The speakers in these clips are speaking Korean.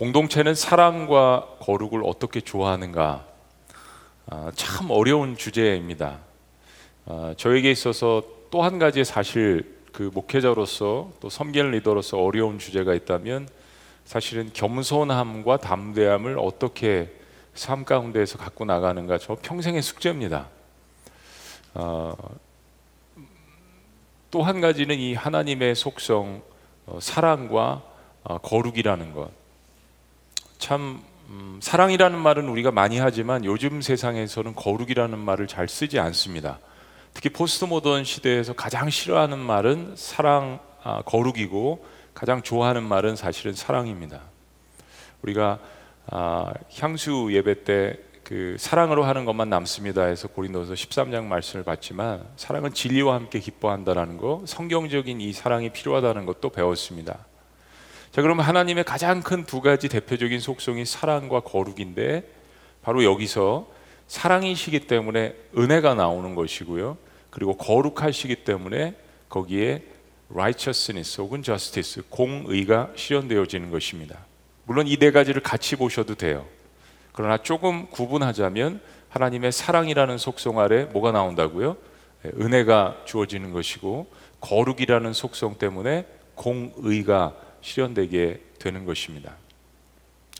공동체는 사랑과 거룩을 어떻게 좋아하는가? 아, 참 어려운 주제입니다. 아, 저에게 있어서 또 한 가지 사실 그 목회자로서 또 섬기는 리더로서 어려운 주제가 있다면 사실은 겸손함과 담대함을 어떻게 삶 가운데에서 갖고 나가는가 저 평생의 숙제입니다. 어, 또한 가지는 이 하나님의 속성 어, 사랑과 어, 거룩이라는 것. 참 음, 사랑이라는 말은 우리가 많이 하지만 요즘 세상에서는 거룩이라는 말을 잘 쓰지 않습니다. 특히 포스트 모던 시대에서 가장 싫어하는 말은 사랑, 아, 거룩이고 가장 좋아하는 말은 사실은 사랑입니다. 우리가 아, 향수 예배 때 그 사랑으로 하는 것만 남습니다 해서 고린도서 13장 말씀을 봤지만 사랑은 진리와 함께 기뻐한다라는 거 성경적인 이 사랑이 필요하다는 것도 배웠습니다. 자 그러면 하나님의 가장 큰 두 가지 대표적인 속성이 사랑과 거룩인데 바로 여기서 사랑이시기 때문에 은혜가 나오는 것이고요. 그리고 거룩하시기 때문에 거기에 righteousness 혹은 justice 공의가 실현되어지는 것입니다. 물론 이 네 가지를 같이 보셔도 돼요. 그러나 조금 구분하자면 하나님의 사랑이라는 속성 아래 뭐가 나온다고요? 예, 은혜가 주어지는 것이고 거룩이라는 속성 때문에 공의가 실현되게 되는 것입니다.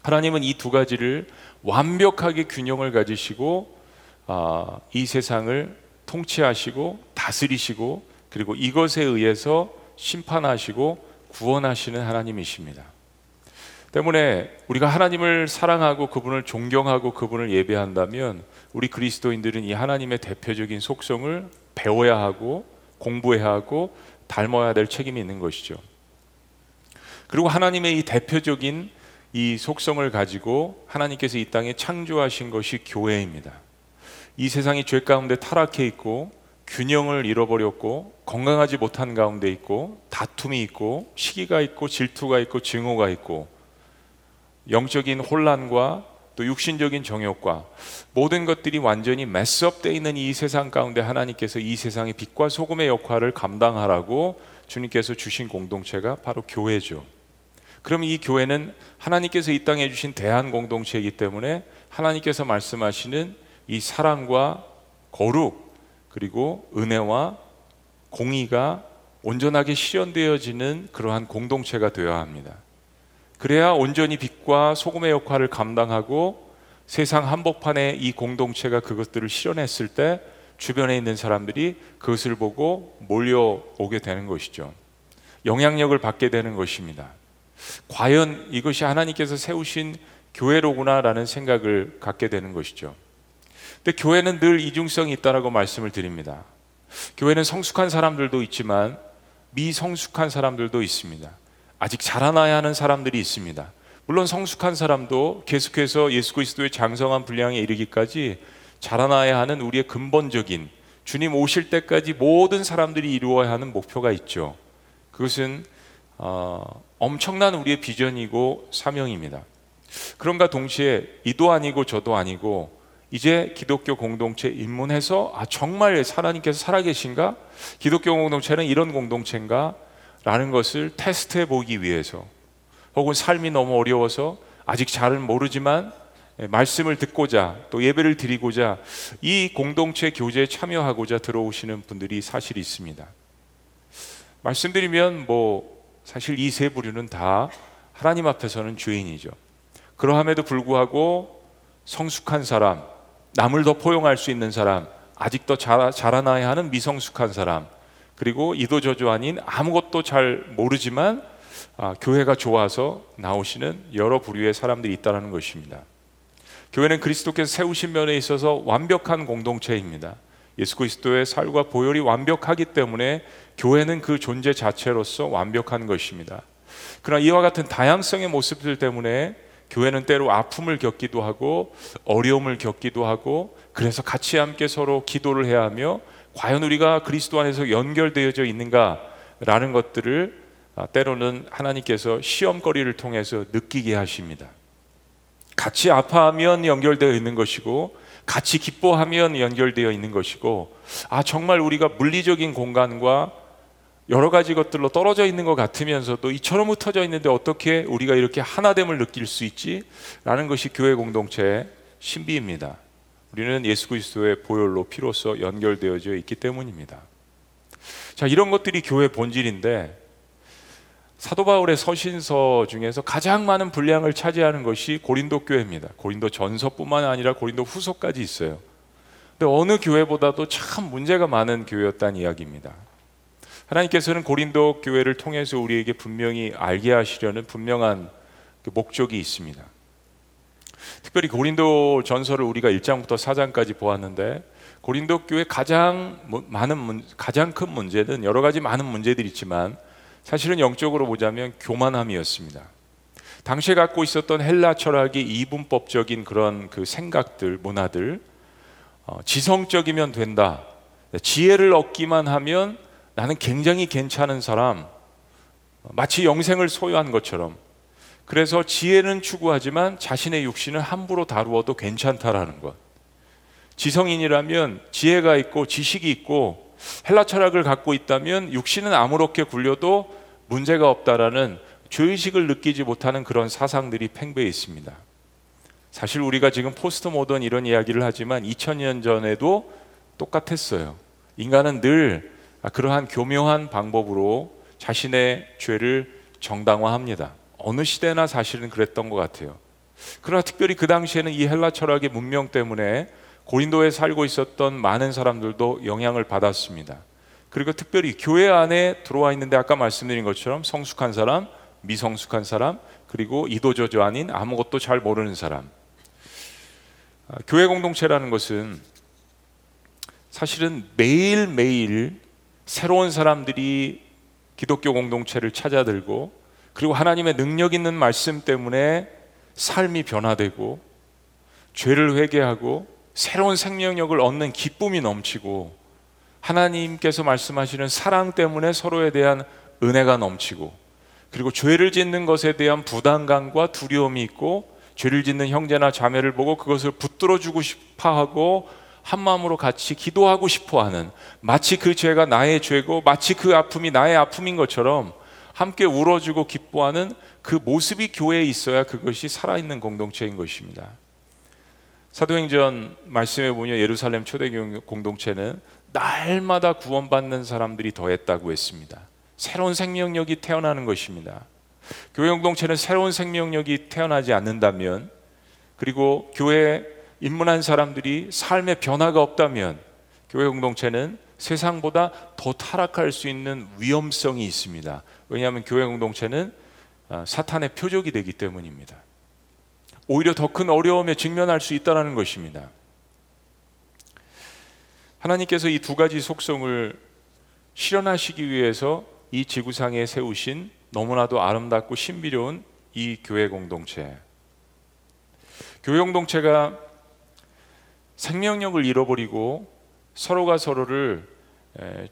하나님은 이 두 가지를 완벽하게 균형을 가지시고 아, 이 세상을 통치하시고 다스리시고 그리고 이것에 의해서 심판하시고 구원하시는 하나님이십니다. 때문에 우리가 하나님을 사랑하고 그분을 존경하고 그분을 예배한다면 우리 그리스도인들은 이 하나님의 대표적인 속성을 배워야 하고 공부해야 하고 닮아야 될 책임이 있는 것이죠. 그리고 하나님의 이 대표적인 이 속성을 가지고 하나님께서 이 땅에 창조하신 것이 교회입니다. 이 세상이 죄 가운데 타락해 있고 균형을 잃어버렸고 건강하지 못한 가운데 있고 다툼이 있고 시기가 있고 질투가 있고 증오가 있고 영적인 혼란과 또 육신적인 정욕과 모든 것들이 완전히 매스업되어 있는 이 세상 가운데 하나님께서 이 세상의 빛과 소금의 역할을 감당하라고 주님께서 주신 공동체가 바로 교회죠. 그럼 이 교회는 하나님께서 이 땅에 주신 대한 공동체이기 때문에 하나님께서 말씀하시는 이 사랑과 거룩 그리고 은혜와 공의가 온전하게 실현되어지는 그러한 공동체가 되어야 합니다. 그래야 온전히 빛과 소금의 역할을 감당하고 세상 한복판에 이 공동체가 그것들을 실현했을 때 주변에 있는 사람들이 그것을 보고 몰려오게 되는 것이죠. 영향력을 받게 되는 것입니다. 과연 이것이 하나님께서 세우신 교회로구나라는 생각을 갖게 되는 것이죠. 근데 교회는 늘 이중성이 있다라고 말씀을 드립니다. 교회는 성숙한 사람들도 있지만 미성숙한 사람들도 있습니다. 아직 자라나야 하는 사람들이 있습니다. 물론 성숙한 사람도 계속해서 예수 그리스도의 장성한 분량에 이르기까지 자라나야 하는 우리의 근본적인 주님 오실 때까지 모든 사람들이 이루어야 하는 목표가 있죠. 그것은 어, 엄청난 우리의 비전이고 사명입니다. 그런가 동시에 이도 아니고 저도 아니고 이제 기독교 공동체 입문해서 아 정말 하나님께서 살아계신가? 기독교 공동체는 이런 공동체인가? 라는 것을 테스트해 보기 위해서 혹은 삶이 너무 어려워서 아직 잘은 모르지만 말씀을 듣고자 또 예배를 드리고자 이 공동체 교제에 참여하고자 들어오시는 분들이 사실 있습니다. 말씀드리면 뭐 사실 이 세 부류는 다 하나님 앞에서는 죄인이죠. 그러함에도 불구하고 성숙한 사람, 남을 더 포용할 수 있는 사람, 아직도 자라나야 하는 미성숙한 사람, 그리고 이도저도 아닌 아무것도 잘 모르지만 아, 교회가 좋아서 나오시는 여러 부류의 사람들이 있다는 것입니다. 교회는 그리스도께서 세우신 면에 있어서 완벽한 공동체입니다. 예수 그리스도의 살과 보혈이 완벽하기 때문에 교회는 그 존재 자체로서 완벽한 것입니다. 그러나 이와 같은 다양성의 모습들 때문에 교회는 때로 아픔을 겪기도 하고 어려움을 겪기도 하고 그래서 같이 함께 서로 기도를 해야 하며 과연 우리가 그리스도 안에서 연결되어져 있는가라는 것들을 아, 때로는 하나님께서 시험거리를 통해서 느끼게 하십니다. 같이 아파하면 연결되어 있는 것이고 같이 기뻐하면 연결되어 있는 것이고 아 정말 우리가 물리적인 공간과 여러 가지 것들로 떨어져 있는 것 같으면서도 이처럼 흩어져 있는데 어떻게 우리가 이렇게 하나됨을 느낄 수 있지? 라는 것이 교회 공동체의 신비입니다. 우리는 예수 그리스도의 보혈로 피로써 연결되어져 있기 때문입니다. 자, 이런 것들이 교회 본질인데 사도 바울의 서신서 중에서 가장 많은 분량을 차지하는 것이 고린도 교회입니다. 고린도 전서뿐만 아니라 고린도 후서까지 있어요. 근데 어느 교회보다도 참 문제가 많은 교회였다는 이야기입니다. 하나님께서는 고린도 교회를 통해서 우리에게 분명히 알게 하시려는 분명한 그 목적이 있습니다. 특별히 고린도 전서를 우리가 1장부터 4장까지 보았는데 고린도 교회 가장 많은 가장 큰 문제는 여러 가지 많은 문제들이 있지만 사실은 영적으로 보자면 교만함이었습니다. 당시에 갖고 있었던 헬라 철학의 이분법적인 그런 그 생각들, 문화들, 어, 지성적이면 된다. 지혜를 얻기만 하면 나는 굉장히 괜찮은 사람, 마치 영생을 소유한 것처럼. 그래서 지혜는 추구하지만 자신의 육신을 함부로 다루어도 괜찮다라는 것. 지성인이라면 지혜가 있고 지식이 있고 헬라 철학을 갖고 있다면 육신은 아무렇게 굴려도 문제가 없다라는 죄의식을 느끼지 못하는 그런 사상들이 팽배해 있습니다. 사실 우리가 지금 포스트 모던 이런 이야기를 하지만 2000년 전에도 똑같았어요. 인간은 늘 그러한 교묘한 방법으로 자신의 죄를 정당화합니다. 어느 시대나 사실은 그랬던 것 같아요. 그러나 특별히 그 당시에는 이 헬라 철학의 문명 때문에 고린도에 살고 있었던 많은 사람들도 영향을 받았습니다. 그리고 특별히 교회 안에 들어와 있는데 아까 말씀드린 것처럼 성숙한 사람, 미성숙한 사람, 그리고 이도저도 아닌 아무것도 잘 모르는 사람. 아, 교회 공동체라는 것은 사실은 매일매일 새로운 사람들이 기독교 공동체를 찾아들고 그리고 하나님의 능력 있는 말씀 때문에 삶이 변화되고 죄를 회개하고 새로운 생명력을 얻는 기쁨이 넘치고 하나님께서 말씀하시는 사랑 때문에 서로에 대한 은혜가 넘치고 그리고 죄를 짓는 것에 대한 부담감과 두려움이 있고 죄를 짓는 형제나 자매를 보고 그것을 붙들어 주고 싶어 하고 한 마음으로 같이 기도하고 싶어 하는 마치 그 죄가 나의 죄고 마치 그 아픔이 나의 아픔인 것처럼 함께 울어주고 기뻐하는 그 모습이 교회에 있어야 그것이 살아있는 공동체인 것입니다. 사도행전 말씀에 보면 예루살렘 초대교회 공동체는 날마다 구원받는 사람들이 더했다고 했습니다. 새로운 생명력이 태어나는 것입니다. 교회 공동체는 새로운 생명력이 태어나지 않는다면 그리고 교회에 입문한 사람들이 삶의 변화가 없다면 교회 공동체는 세상보다 더 타락할 수 있는 위험성이 있습니다. 왜냐하면 교회 공동체는 아, 사탄의 표적이 되기 때문입니다. 오히려 더 큰 어려움에 직면할 수 있다는 것입니다. 하나님께서 이 두 가지 속성을 실현하시기 위해서 이 지구상에 세우신 너무나도 아름답고 신비로운 이 교회 공동체. 교회 공동체가 생명력을 잃어버리고 서로가 서로를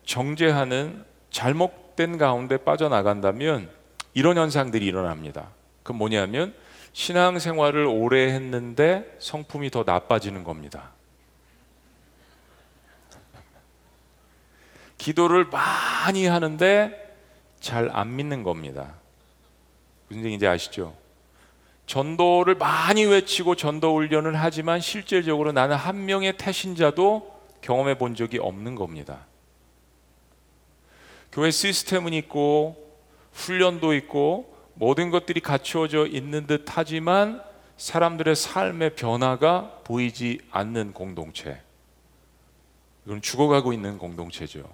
정죄하는 잘못된 가운데 빠져나간다면 이런 현상들이 일어납니다. 그 뭐냐면 신앙생활을 오래 했는데 성품이 더 나빠지는 겁니다. 기도를 많이 하는데 잘 안 믿는 겁니다. 무슨 얘기인지 아시죠? 전도를 많이 외치고 전도 훈련을 하지만 실질적으로 나는 한 명의 태신자도 경험해 본 적이 없는 겁니다. 교회 시스템은 있고 훈련도 있고 모든 것들이 갖추어져 있는 듯 하지만 사람들의 삶의 변화가 보이지 않는 공동체. 이건 죽어가고 있는 공동체죠.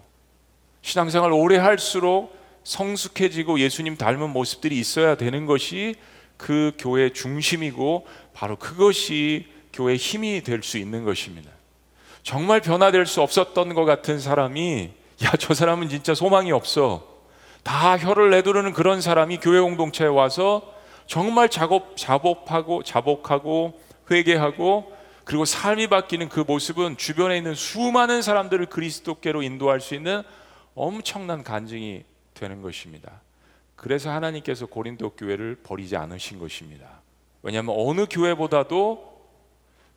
신앙생활 오래 할수록 성숙해지고 예수님 닮은 모습들이 있어야 되는 것이 그 교회의 중심이고 바로 그것이 교회의 힘이 될 수 있는 것입니다. 정말 변화될 수 없었던 것 같은 사람이 야, 저 사람은 진짜 소망이 없어. 다 혀를 내두르는 그런 사람이 교회 공동체에 와서 정말 작업 자복하고 자복하고 회개하고 그리고 삶이 바뀌는 그 모습은 주변에 있는 수많은 사람들을 그리스도께로 인도할 수 있는 엄청난 간증이 되는 것입니다. 그래서 하나님께서 고린도 교회를 버리지 않으신 것입니다. 왜냐하면 어느 교회보다도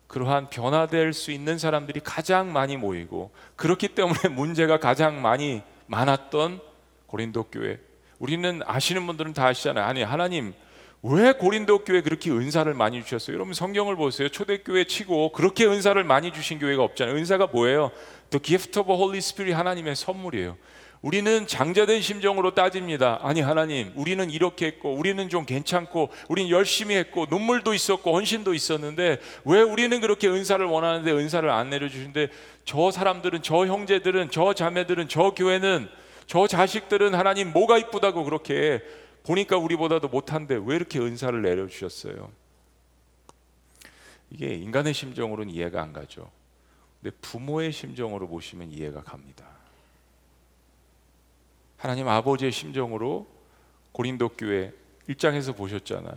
그러한 변화될 수 있는 사람들이 가장 많이 모이고 그렇기 때문에 문제가 가장 많이 많았던 고린도 교회. 우리는 아시는 분들은 다 아시잖아요. 아니 하나님 왜 고린도 교회 그렇게 은사를 많이 주셨어요? 여러분 성경을 보세요. 초대교회 치고 그렇게 은사를 많이 주신 교회가 없잖아요. 은사가 뭐예요? The gift of Holy Spirit 하나님의 선물이에요. 우리는 장자된 심정으로 따집니다. 아니 하나님, 우리는 이렇게 했고, 우리는 좀 괜찮고, 우리는 열심히 했고, 눈물도 있었고, 헌신도 있었는데 왜 우리는 그렇게 은사를 원하는데 은사를 안 내려주신데 저 사람들은, 저 형제들은, 저 자매들은, 저 교회는, 저 자식들은 하나님 뭐가 이쁘다고 그렇게 보니까 우리보다도 못한데 왜 이렇게 은사를 내려주셨어요? 이게 인간의 심정으로는 이해가 안 가죠. 근데 부모의 심정으로 보시면 이해가 갑니다. 하나님 아버지의 심정으로 고린도 교회 1장에서 보셨잖아요.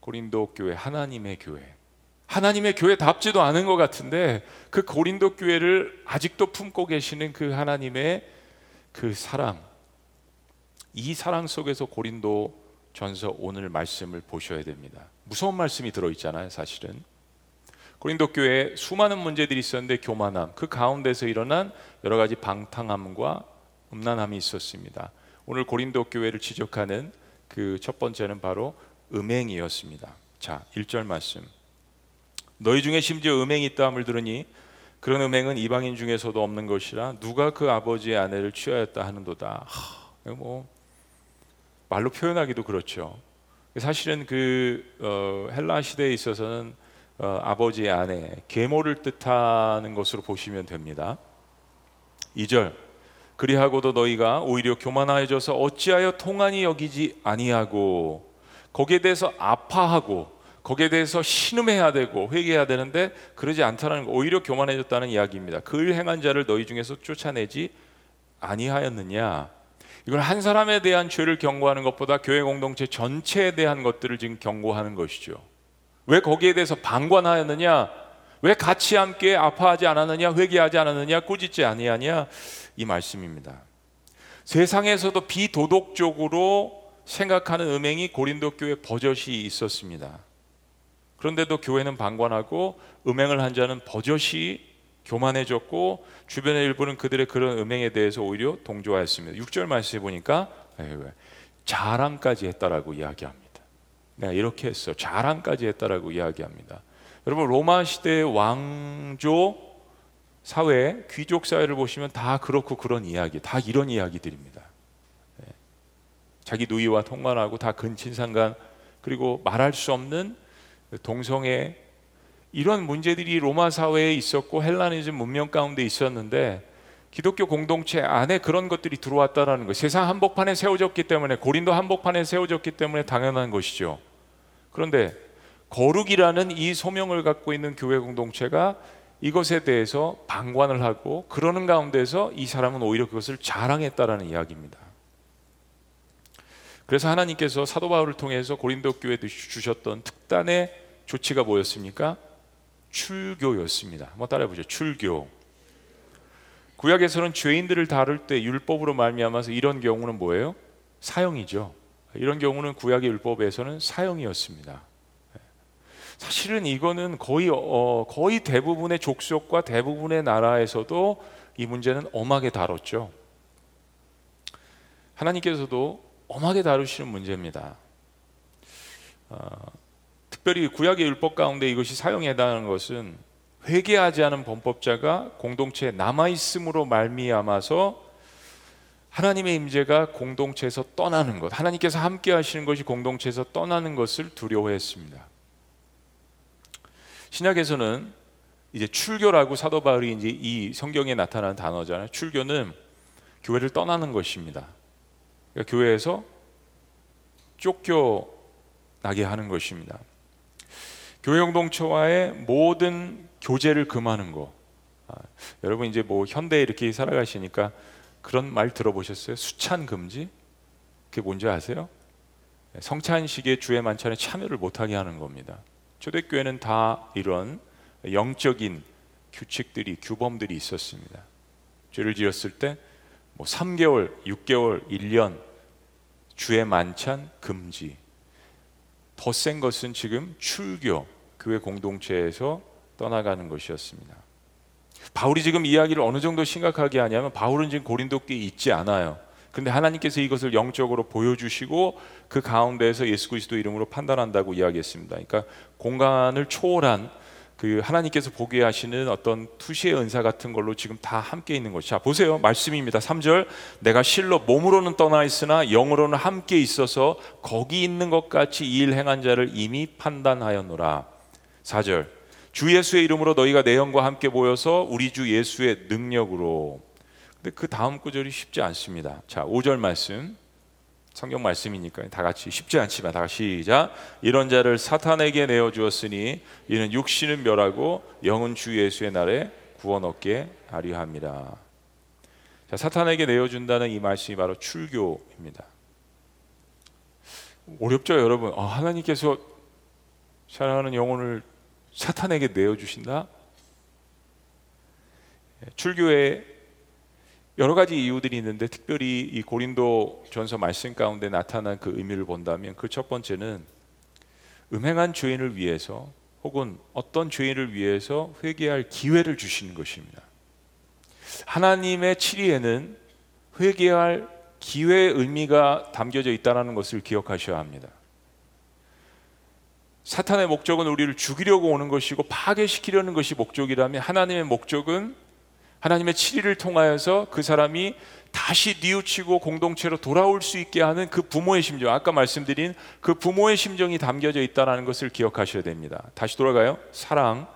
고린도 교회 하나님의 교회. 하나님의 교회답지도 않은 것 같은데 그 고린도 교회를 아직도 품고 계시는 그 하나님의 그 사랑 이 사랑 속에서 고린도 전서 오늘 말씀을 보셔야 됩니다. 무서운 말씀이 들어 있잖아요, 사실은. 고린도 교회에 수많은 문제들이 있었는데 교만함, 그 가운데서 일어난 여러 가지 방탕함과 음란함이 있었습니다. 오늘 고린도 교회를 지적하는 그 첫 번째는 바로 음행이었습니다. 자, 1절 말씀. 너희 중에 심지어 음행이 있다 함을 들으니 그런 음행은 이방인 중에서도 없는 것이라 누가 그 아버지의 아내를 취하였다 하는도다. 하, 뭐 말로 표현하기도 그렇죠. 사실은 그 어, 헬라 시대에 있어서는 어, 아버지의 아내 계모를 뜻하는 것으로 보시면 됩니다. 2절 그리하고도 너희가 오히려 교만하여져서 어찌하여 통한이 여기지 아니하고 거기에 대해서 아파하고 거기에 대해서 신음해야 되고 회개해야 되는데 그러지 않다는 거 오히려 교만해졌다는 이야기입니다. 그 행한 자를 너희 중에서 쫓아내지 아니하였느냐? 이건 한 사람에 대한 죄를 경고하는 것보다 교회 공동체 전체에 대한 것들을 지금 경고하는 것이죠. 왜 거기에 대해서 방관하였느냐? 왜 같이 함께 아파하지 않았느냐? 회개하지 않았느냐? 꾸짖지 아니하냐? 이 말씀입니다. 세상에서도 비도덕적으로 생각하는 음행이 고린도 교회 버젓이 있었습니다. 그런데도 교회는 방관하고 음행을 한 자는 버젓이 교만해졌고 주변의 일부는 그들의 그런 음행에 대해서 오히려 동조하였습니다. 6절 말씀에 보니까 자랑까지 했다라고 이야기합니다. 내가 이렇게 했어. 자랑까지 했다라고 이야기합니다. 여러분 로마 시대의 왕조 사회, 귀족 사회를 보시면 다 그렇고 그런 이야기, 다 이런 이야기들입니다. 네. 자기 누이와 통관하고 다 근친상간 그리고 말할 수 없는 동성애 이런 문제들이 로마 사회에 있었고 헬라니즘 문명 가운데 있었는데 기독교 공동체 안에 그런 것들이 들어왔다라는 거. 세상 한복판에 세워졌기 때문에 고린도 한복판에 세워졌기 때문에 당연한 것이죠. 그런데 거룩이라는 이 소명을 갖고 있는 교회 공동체가 이것에 대해서 방관을 하고 그러는 가운데서 이 사람은 오히려 그것을 자랑했다라는 이야기입니다. 그래서 하나님께서 사도 바울을 통해서 고린도 교회에 주셨던 특단의 조치가 뭐였습니까? 출교였습니다. 한번 따라해 보죠. 출교. 구약에서는 죄인들을 다룰 때 율법으로 말미암아서 이런 경우는 뭐예요? 사형이죠. 이런 경우는 구약의 율법에서는 사형이었습니다. 사실은 이거는 거의 어, 거의 대부분의 족속과 대부분의 나라에서도 이 문제는 엄하게 다뤘죠. 하나님께서도 엄하게 다루시는 문제입니다. 어, 특별히 구약의 율법 가운데 이것이 사용해다는 것은 회개하지 않은 범법자가 공동체에 남아 있음으로 말미암아서 하나님의 임재가 공동체에서 떠나는 것, 하나님께서 함께 하시는 것이 공동체에서 떠나는 것을 두려워했습니다. 신약에서는 이제 출교라고 사도 바울이 이제 이 성경에 나타나는 단어잖아요. 출교는 교회를 떠나는 것입니다. 그러니까 교회에서 쫓겨나게 하는 것입니다. 교회 공동체와의 모든 교제를 금하는 거. 아, 여러분 이제 뭐 현대에 이렇게 살아가시니까 그런 말 들어보셨어요? 수찬 금지? 그게 뭔지 아세요? 성찬식의 주의 만찬에 참여를 못하게 하는 겁니다. 초대교회는 다 이런 영적인 규칙들이 규범들이 있었습니다. 죄를 지었을 때 뭐 3개월, 6개월, 1년 주의 만찬 금지. 더 센 것은 지금 출교 교회 공동체에서 떠나가는 것이었습니다. 바울이 지금 이야기를 어느 정도 심각하게 하냐면 바울은 지금 고린도교에 있지 않아요. 근데 하나님께서 이것을 영적으로 보여주시고 그 가운데에서 예수 그리스도 이름으로 판단한다고 이야기했습니다. 그러니까 공간을 초월한 그 하나님께서 보게 하시는 어떤 투시의 은사 같은 걸로 지금 다 함께 있는 것이. 자, 보세요. 말씀입니다. 3절. 내가 실로 몸으로는 떠나 있으나 영으로는 함께 있어서 거기 있는 것 같이 이 일 행한 자를 이미 판단하였노라. 4절. 주 예수의 이름으로 너희가 내 영과 함께 모여서 우리 주 예수의 능력으로. 근데 그 다음 구절이 쉽지 않습니다. 자, 5절 말씀. 성경 말씀이니까 다 같이 쉽지 않지만 다 같이 시작 이런 자를 사탄에게 내어 주었으니 이는 육신은 멸하고 영은 주 예수의 날에 구원 얻게 하려 합니다. 자, 사탄에게 내어 준다는 이 말씀이 바로 출교입니다. 어렵죠, 여러분? 아, 하나님께서 사랑하는 영혼을 사탄에게 내어 주신다? 예, 출교의 여러 가지 이유들이 있는데 특별히 이 고린도 전서 말씀 가운데 나타난 그 의미를 본다면 그 첫 번째는 음행한 죄인을 위해서 혹은 어떤 죄인을 위해서 회개할 기회를 주시는 것입니다. 하나님의 치리에는 회개할 기회의 의미가 담겨져 있다는 것을 기억하셔야 합니다. 사탄의 목적은 우리를 죽이려고 오는 것이고 파괴시키려는 것이 목적이라면 하나님의 목적은 하나님의 치리를 통하여서 그 사람이 다시 뉘우치고 공동체로 돌아올 수 있게 하는 그 부모의 심정, 아까 말씀드린 그 부모의 심정이 담겨져 있다는 것을 기억하셔야 됩니다. 다시 돌아가요. 사랑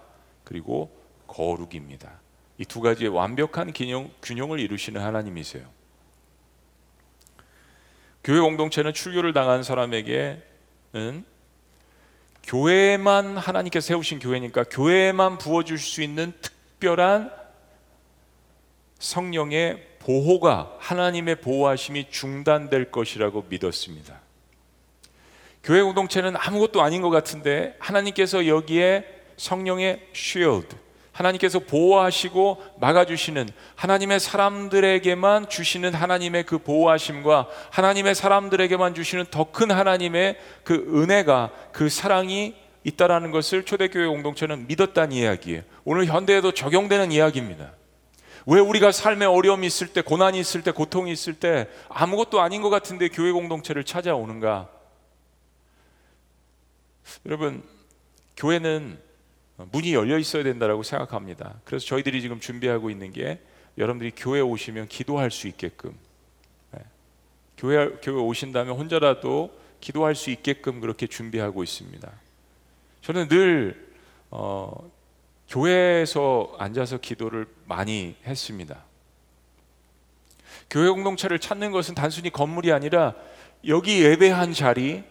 그리고 거룩입니다. 이 두 가지의 완벽한 균형, 균형을 이루시는 하나님이세요. 교회 공동체는 출교를 당한 사람에게는 교회만 하나님께서 세우신 교회니까 교회만 부어줄 수 있는 특별한 성령의 보호가 하나님의 보호하심이 중단될 것이라고 믿었습니다. 교회 공동체는 아무것도 아닌 것 같은데 하나님께서 여기에 성령의 쉴드, 하나님께서 보호하시고 막아주시는 하나님의 사람들에게만 주시는 하나님의 그 보호하심과 하나님의 사람들에게만 주시는 더 큰 하나님의 그 은혜가 그 사랑이 있다라는 것을 초대교회 공동체는 믿었다는 이야기예요. 오늘 현대에도 적용되는 이야기입니다. 왜 우리가 삶에 어려움이 있을 때, 고난이 있을 때, 고통이 있을 때 아무것도 아닌 것 같은데 교회 공동체를 찾아오는가? 여러분, 교회는 문이 열려 있어야 된다고 생각합니다. 그래서 저희들이 지금 준비하고 있는 게 여러분들이 교회 오시면 기도할 수 있게끔 네. 교회 교회 오신다면 혼자라도 기도할 수 있게끔 그렇게 준비하고 있습니다. 저는 늘 어, 교회에서 앉아서 기도를 많이 했습니다. 교회 공동체를 찾는 것은 단순히 건물이 아니라 여기 예배한 자리,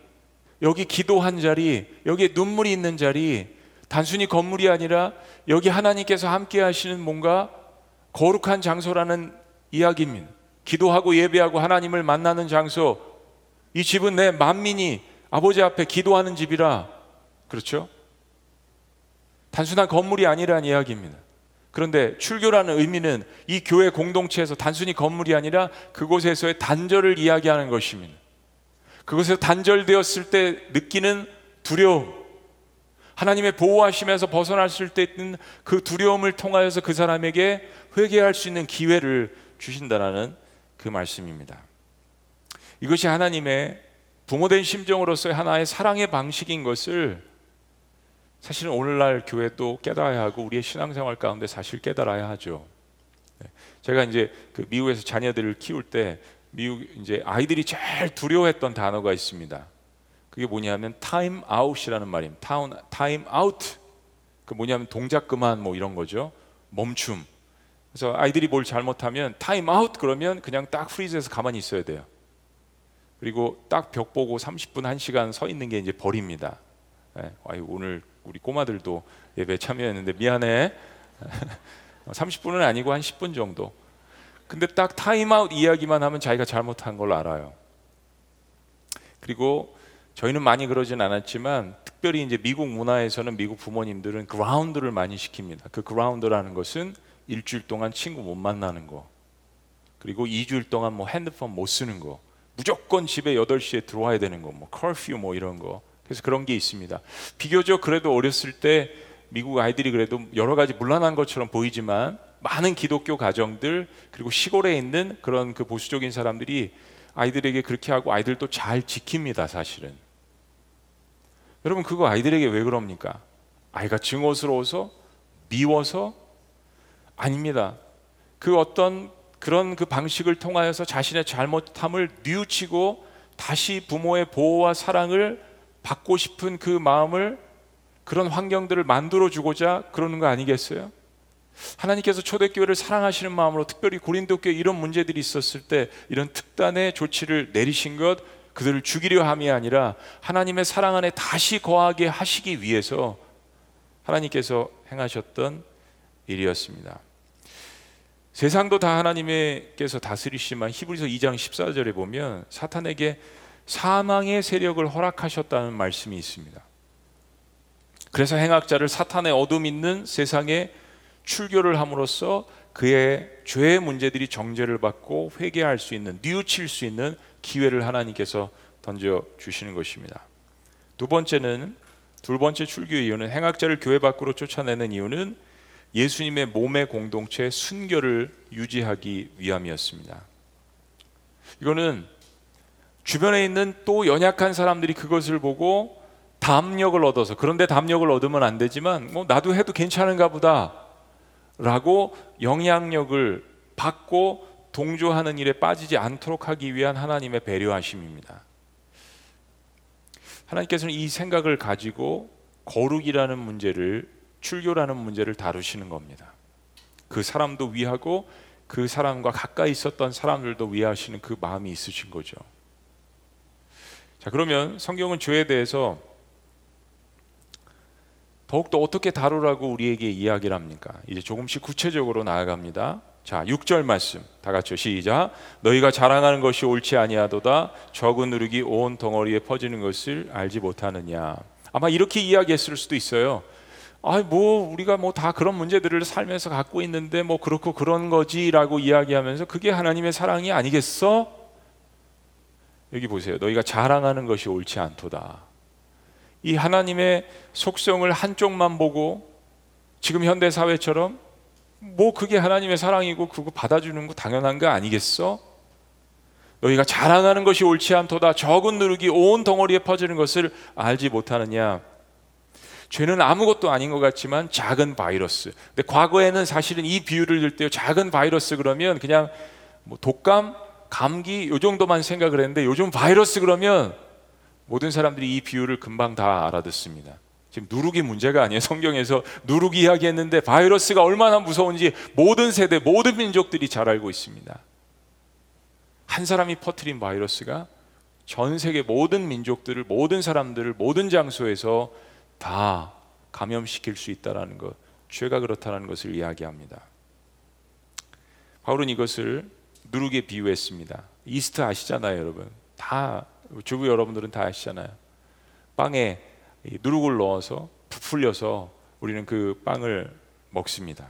여기 기도한 자리, 여기 눈물이 있는 자리, 단순히 건물이 아니라 여기 하나님께서 함께 하시는 뭔가 거룩한 장소라는 이야기입니다. 기도하고 예배하고 하나님을 만나는 장소. 이 집은 내 만민이 아버지 앞에 기도하는 집이라. 그렇죠? 단순한 건물이 아니라는 이야기입니다. 그런데 출교라는 의미는 이 교회 공동체에서 단순히 건물이 아니라 그곳에서의 단절을 이야기하는 것입니다. 그곳에서 단절되었을 때 느끼는 두려움, 하나님의 보호하심에서 벗어났을 때 있는 그 두려움을 통하여서 그 사람에게 회개할 수 있는 기회를 주신다라는 그 말씀입니다. 이것이 하나님의 부모된 심정으로서의 하나의 사랑의 방식인 것을 사실은 오늘날 교회도 깨달아야 하고 우리의 신앙생활 가운데 사실 깨달아야 하죠. 네. 제가 이제 그 미국에서 자녀들을 키울 때 미국 이제 아이들이 제일 두려워했던 단어가 있습니다. 그게 뭐냐면 타임 아웃이라는 말입니다. 타운 타임아웃. 그 뭐냐면 동작 그만 뭐 이런 거죠. 멈춤. 그래서 아이들이 뭘 잘못하면 타임 아웃 그러면 그냥 딱 freeze해서 가만히 있어야 돼요. 그리고 딱 벽 보고 30분 1시간 서 있는 게 이제 벌입니다. 네. 아유, 오늘 우리 꼬마들도 예배 참여했는데 미안해. 30분은 아니고 한 10분 정도. 근데 딱 타임아웃 이야기만 하면 자기가 잘못한 걸 알아요. 그리고 저희는 많이 그러진 않았지만 특별히 이제 미국 문화에서는 미국 부모님들은 ground를 많이 시킵니다. 그 ground라는 것은 일주일 동안 친구 못 만나는 거. 그리고 2주일 동안 뭐 핸드폰 못 쓰는 거. 무조건 집에 8시에 들어와야 되는 거. 뭐 curfew 뭐 이런 거. 그래서 그런 게 있습니다. 비교적 그래도 어렸을 때 미국 아이들이 그래도 여러 가지 문란한 것처럼 보이지만 많은 기독교 가정들 그리고 시골에 있는 그런 그 보수적인 사람들이 아이들에게 그렇게 하고 아이들도 잘 지킵니다, 사실은. 여러분 그거 아이들에게 왜 그럽니까? 아이가 증오스러워서 미워서 아닙니다. 그 어떤 그런 그 방식을 통하여서 자신의 잘못함을 뉘우치고 다시 부모의 보호와 사랑을 받고 싶은 그 마음을 그런 환경들을 만들어 주고자 그러는 거 아니겠어요? 하나님께서 초대교회를 사랑하시는 마음으로 특별히 고린도 교회 이런 문제들이 있었을 때 이런 특단의 조치를 내리신 것 그들을 죽이려 함이 아니라 하나님의 사랑 안에 다시 거하게 하시기 위해서 하나님께서 행하셨던 일이었습니다. 세상도 다 하나님께서 다스리시지만 히브리서 2장 14절에 보면 사탄에게 사망의 세력을 허락하셨다는 말씀이 있습니다. 그래서 행악자를 사탄의 어둠 있는 세상에 출교를 함으로써 그의 죄의 문제들이 정죄를 받고 회개할 수 있는 뉘우칠 수 있는 기회를 하나님께서 던져 주시는 것입니다. 두 번째는 두 번째 출교의 이유는 행악자를 교회 밖으로 쫓아내는 이유는 예수님의 몸의 공동체 순결을 유지하기 위함이었습니다. 이거는 주변에 있는 또 연약한 사람들이 그것을 보고 담력을 얻어서 그런데 담력을 얻으면 안 되지만 뭐 나도 해도 괜찮은가 보다라고 영향력을 받고 동조하는 일에 빠지지 않도록 하기 위한 하나님의 배려하심입니다. 하나님께서는 이 생각을 가지고 거룩이라는 문제를 출교라는 문제를 다루시는 겁니다. 그 사람도 위하고 그 사람과 가까이 있었던 사람들도 위하시는 그 마음이 있으신 거죠. 자, 그러면 성경은 죄에 대해서 더욱더 어떻게 다루라고 우리에게 이야기를 합니까? 이제 조금씩 구체적으로 나아갑니다. 자, 6절 말씀 다 같이 시작. 너희가 자랑하는 것이 옳지 아니하도다 적은 누룩이 온 덩어리에 퍼지는 것을 알지 못하느냐. 아마 이렇게 이야기했을 수도 있어요. 아, 뭐 우리가 뭐 다 그런 문제들을 살면서 갖고 있는데 뭐 그렇고 그런 거지라고 이야기하면서 그게 하나님의 사랑이 아니겠어? 여기 보세요. 너희가 자랑하는 것이 옳지 않도다. 이 하나님의 속성을 한쪽만 보고 지금 현대 사회처럼 뭐 그게 하나님의 사랑이고 그거 받아주는 거 당연한 거 아니겠어? 너희가 자랑하는 것이 옳지 않도다 적은 누룩이 온 덩어리에 퍼지는 것을 알지 못하느냐 죄는 아무것도 아닌 것 같지만 작은 바이러스 근데 과거에는 사실은 이 비유를 들 때 작은 바이러스 그러면 그냥 뭐 독감 감기 요 정도만 생각을 했는데 요즘 바이러스 그러면 모든 사람들이 이 비유를 금방 다 알아듣습니다. 지금 누룩이 문제가 아니에요. 성경에서 누룩 이야기했는데 바이러스가 얼마나 무서운지 모든 세대, 모든 민족들이 잘 알고 있습니다. 한 사람이 퍼뜨린 바이러스가 전 세계 모든 민족들을, 모든 사람들을, 모든 장소에서 다 감염시킬 수 있다라는 것, 죄가 그렇다는 것을 이야기합니다. 바울은 이것을 누룩에 비유했습니다. 이스트 아시잖아요, 여러분. 다 주부 여러분들은 다 아시잖아요. 빵에 누룩을 넣어서 부풀려서 우리는 그 빵을 먹습니다.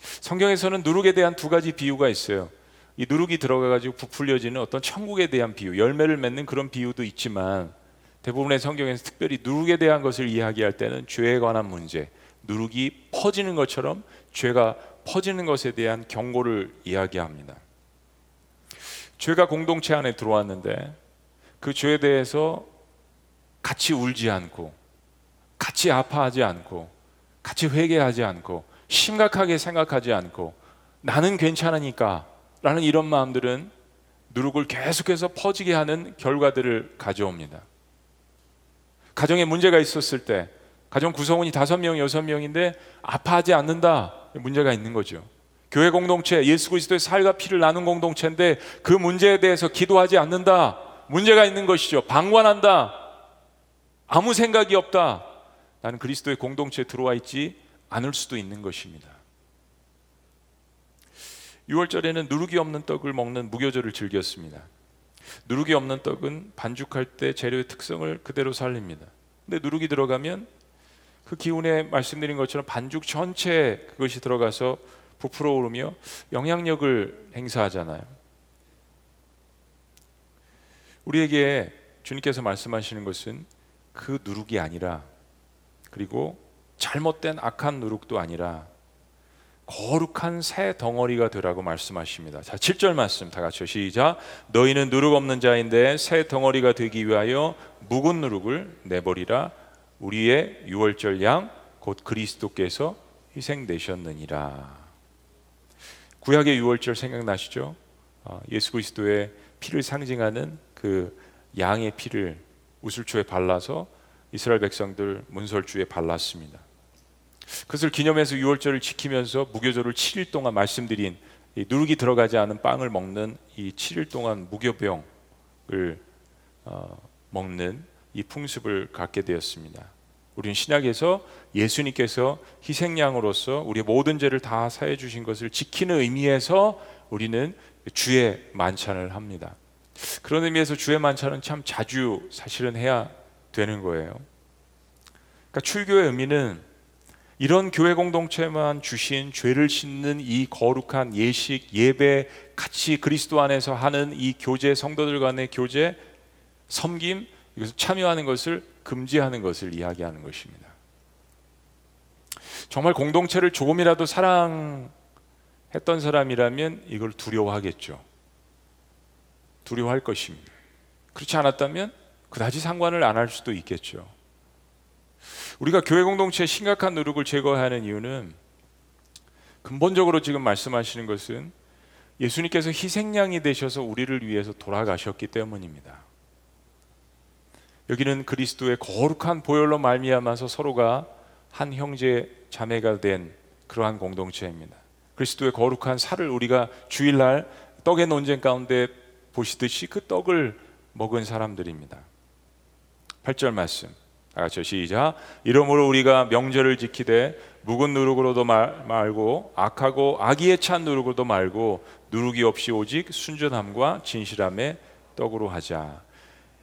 성경에서는 누룩에 대한 두 가지 비유가 있어요. 이 누룩이 들어가 가지고 부풀려지는 어떤 천국에 대한 비유, 열매를 맺는 그런 비유도 있지만 대부분의 성경에서 특별히 누룩에 대한 것을 이야기할 때는 죄에 관한 문제, 누룩이 퍼지는 것처럼 죄가 퍼지는 것에 대한 경고를 이야기합니다. 죄가 공동체 안에 들어왔는데 그 죄에 대해서 같이 울지 않고 같이 아파하지 않고 같이 회개하지 않고 심각하게 생각하지 않고 나는 괜찮으니까 라는 이런 마음들은 누룩을 계속해서 퍼지게 하는 결과들을 가져옵니다. 가정에 문제가 있었을 때 가정 구성원이 다섯 명, 여섯 명인데 아파하지 않는다 문제가 있는 거죠. 교회 공동체 예수 그리스도의 살과 피를 나눈 공동체인데 그 문제에 대해서 기도하지 않는다 문제가 있는 것이죠. 방관한다. 아무 생각이 없다. 나는 그리스도의 공동체에 들어와 있지 않을 수도 있는 것입니다. 6월절에는 누룩이 없는 떡을 먹는 무교절을 즐겼습니다. 누룩이 없는 떡은 반죽할 때 재료의 특성을 그대로 살립니다. 근데 누룩이 들어가면 그 기운에 말씀드린 것처럼 반죽 전체에 그것이 들어가서 부풀어 오르며 영향력을 행사하잖아요. 우리에게 주님께서 말씀하시는 것은 그 누룩이 아니라 그리고 잘못된 악한 누룩도 아니라 거룩한 새 덩어리가 되라고 말씀하십니다. 자, 7절 말씀 다 같이 시작. 너희는 누룩 없는 자인데 새 덩어리가 되기 위하여 묵은 누룩을 내버리라. 우리의 유월절 양 곧 그리스도께서 희생되셨느니라. 구약의 유월절 생각나시죠? 어, 예수 그리스도의 피를 상징하는 그 양의 피를 우슬초에 발라서 이스라엘 백성들 문설주에 발랐습니다. 그것을 기념해서 유월절을 지키면서 무교절을 7일 동안 말씀드린 누룩이 들어가지 않은 빵을 먹는 이 7일 동안 무교병을 어, 먹는 이 풍습을 갖게 되었습니다. 우리는 신약에서 예수님께서 희생양으로서 우리의 모든 죄를 다 사해 주신 것을 지키는 의미에서 우리는 주의 만찬을 합니다. 그런 의미에서 주의 만찬은 참 자주 사실은 해야 되는 거예요. 그러니까 출교의 의미는 이런 교회 공동체만 주신 죄를 씻는 이 거룩한 예식, 예배, 같이 그리스도 안에서 하는 이 교제, 성도들 간의 교제, 섬김, 이것을 참여하는 것을 금지하는 것을 이야기하는 것입니다. 정말 공동체를 조금이라도 사랑했던 사람이라면 이걸 두려워하겠죠. 두려워할 것입니다. 그렇지 않았다면 그다지 상관을 안 할 수도 있겠죠. 우리가 교회 공동체의 심각한 누룩을 제거하는 이유는 근본적으로 지금 말씀하시는 것은 예수님께서 희생양이 되셔서 우리를 위해서 돌아가셨기 때문입니다. 여기는 그리스도의 거룩한 보혈로 말미암아서 서로가 한 형제 자매가 된 그러한 공동체입니다. 그리스도의 거룩한 살을 우리가 주일날 떡의 논쟁 가운데 보시듯이 그 떡을 먹은 사람들입니다. 8절 말씀. 다 같이 시작. 이러므로 우리가 명절을 지키되 묵은 누룩으로도 말, 말고 악하고 악의에 찬 누룩으로도 말고 누룩이 없이 오직 순전함과 진실함의 떡으로 하자.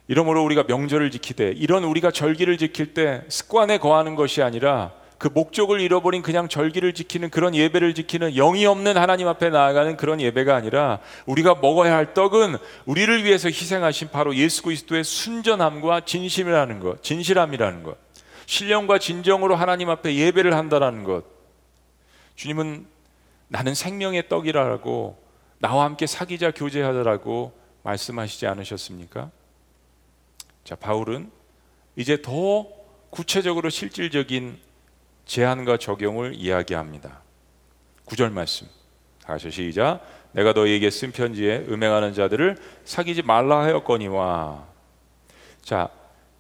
이러므로 우리가 명절을 지키되 이런 우리가 절기를 지킬 때 습관에 거하는 것이 아니라 그 목적을 잃어버린 그냥 절기를 지키는 그런 예배를 지키는 영이 없는 하나님 앞에 나아가는 그런 예배가 아니라 우리가 먹어야 할 떡은 우리를 위해서 희생하신 바로 예수 그리스도의 순전함과 진심이라는 것, 진실함이라는 것, 신령과 진정으로 하나님 앞에 예배를 한다라는 것. 주님은 나는 생명의 떡이라고 나와 함께 사귀자 교제하더라고 말씀하시지 않으셨습니까? 자, 바울은 이제 더 구체적으로 실질적인 제한과 적용을 이야기합니다. 9절 말씀. 다시 시작. 내가 너희에게 쓴 편지에 음행하는 자들을 사귀지 말라 하였거니와. 자,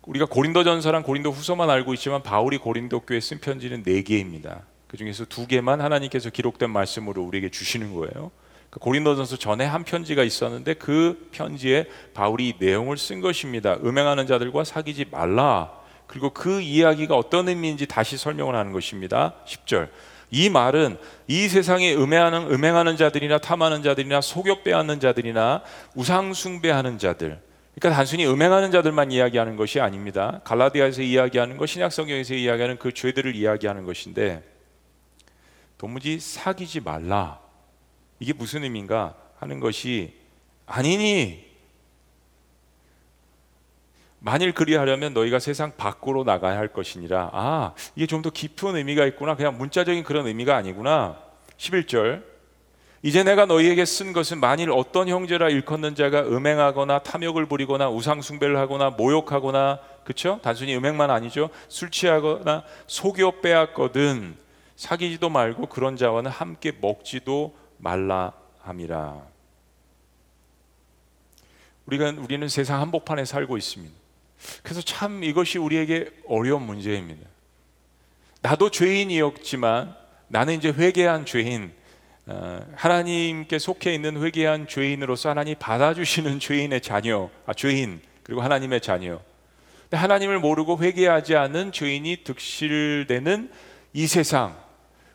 우리가 고린도전서랑 고린도후서만 알고 있지만 바울이 고린도 교회에 쓴 편지는 네 개입니다. 그 중에서 두 개만 하나님께서 기록된 말씀으로 우리에게 주시는 거예요. 그 고린도전서 전에 한 편지가 있었는데 그 편지에 바울이 내용을 쓴 것입니다. 음행하는 자들과 사귀지 말라. 그리고 그 이야기가 어떤 의미인지 다시 설명을 하는 것입니다. 10절. 이 말은 이 세상에 음행하는, 음행하는 자들이나 탐하는 자들이나 속여 빼앗는 자들이나 우상 숭배하는 자들 그러니까 단순히 음행하는 자들만 이야기하는 것이 아닙니다. 갈라디아에서 이야기하는 것, 신약성경에서 이야기하는 그 죄들을 이야기하는 것인데 도무지 사귀지 말라. 이게 무슨 의미인가 하는 것이 아니니 만일 그리하려면 너희가 세상 밖으로 나가야 할 것이니라. 아, 이게 좀 더 깊은 의미가 있구나. 그냥 문자적인 그런 의미가 아니구나. 11절. 이제 내가 너희에게 쓴 것은 만일 어떤 형제라 일컫는 자가 음행하거나 탐욕을 부리거나 우상 숭배를 하거나 모욕하거나 그렇죠? 단순히 음행만 아니죠. 술 취하거나 속여 빼앗거든 사귀지도 말고 그런 자와는 함께 먹지도 말라 함이라. 우리가 우리는 세상 한복판에 살고 있습니다. 그래서 참 이것이 우리에게 어려운 문제입니다. 나도 죄인이었지만 나는 이제 회개한 죄인, 어, 하나님께 속해 있는 회개한 죄인으로서 하나님 받아주시는 죄인의 자녀, 아, 죄인 그리고 하나님의 자녀. 하나님을 모르고 회개하지 않은 죄인이 득실되는 이 세상,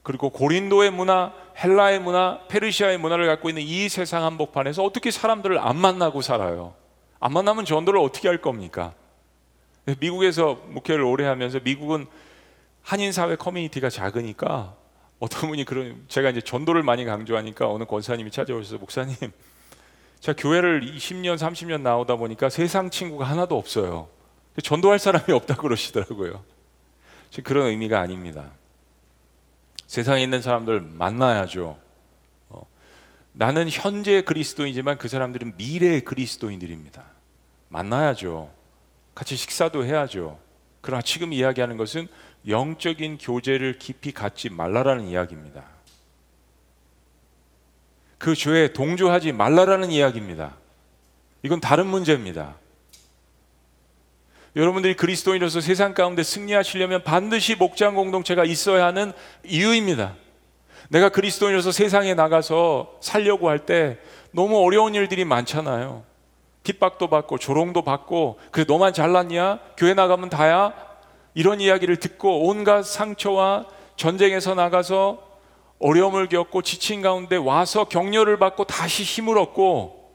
그리고 고린도의 문화, 헬라의 문화, 페르시아의 문화를 갖고 있는 이 세상 한복판에서 어떻게 사람들을 안 만나고 살아요? 안 만나면 전도를 어떻게 할 겁니까? 미국에서 목회를 오래 하면서 미국은 한인 사회 커뮤니티가 작으니까 어떤 분이 그런 제가 이제 전도를 많이 강조하니까 어느 권사님이 찾아오셔서 목사님 제가 교회를 20년 30년 나오다 보니까 세상 친구가 하나도 없어요. 전도할 사람이 없다 그러시더라고요. 그런 의미가 아닙니다. 세상에 있는 사람들 만나야죠. 어, 나는 현재 그리스도이지만 그 사람들은 미래의 그리스도인들입니다. 만나야죠. 같이 식사도 해야죠. 그러나 지금 이야기하는 것은 영적인 교제를 깊이 갖지 말라라는 이야기입니다. 그 죄에 동조하지 말라라는 이야기입니다. 이건 다른 문제입니다. 여러분들이 그리스도인으로서 세상 가운데 승리하시려면 반드시 목장 공동체가 있어야 하는 이유입니다. 내가 그리스도인으로서 세상에 나가서 살려고 할 때 너무 어려운 일들이 많잖아요. 핍박도 받고 조롱도 받고 그래 너만 잘났냐? 교회 나가면 다야? 이런 이야기를 듣고 온갖 상처와 전쟁에서 나가서 어려움을 겪고 지친 가운데 와서 격려를 받고 다시 힘을 얻고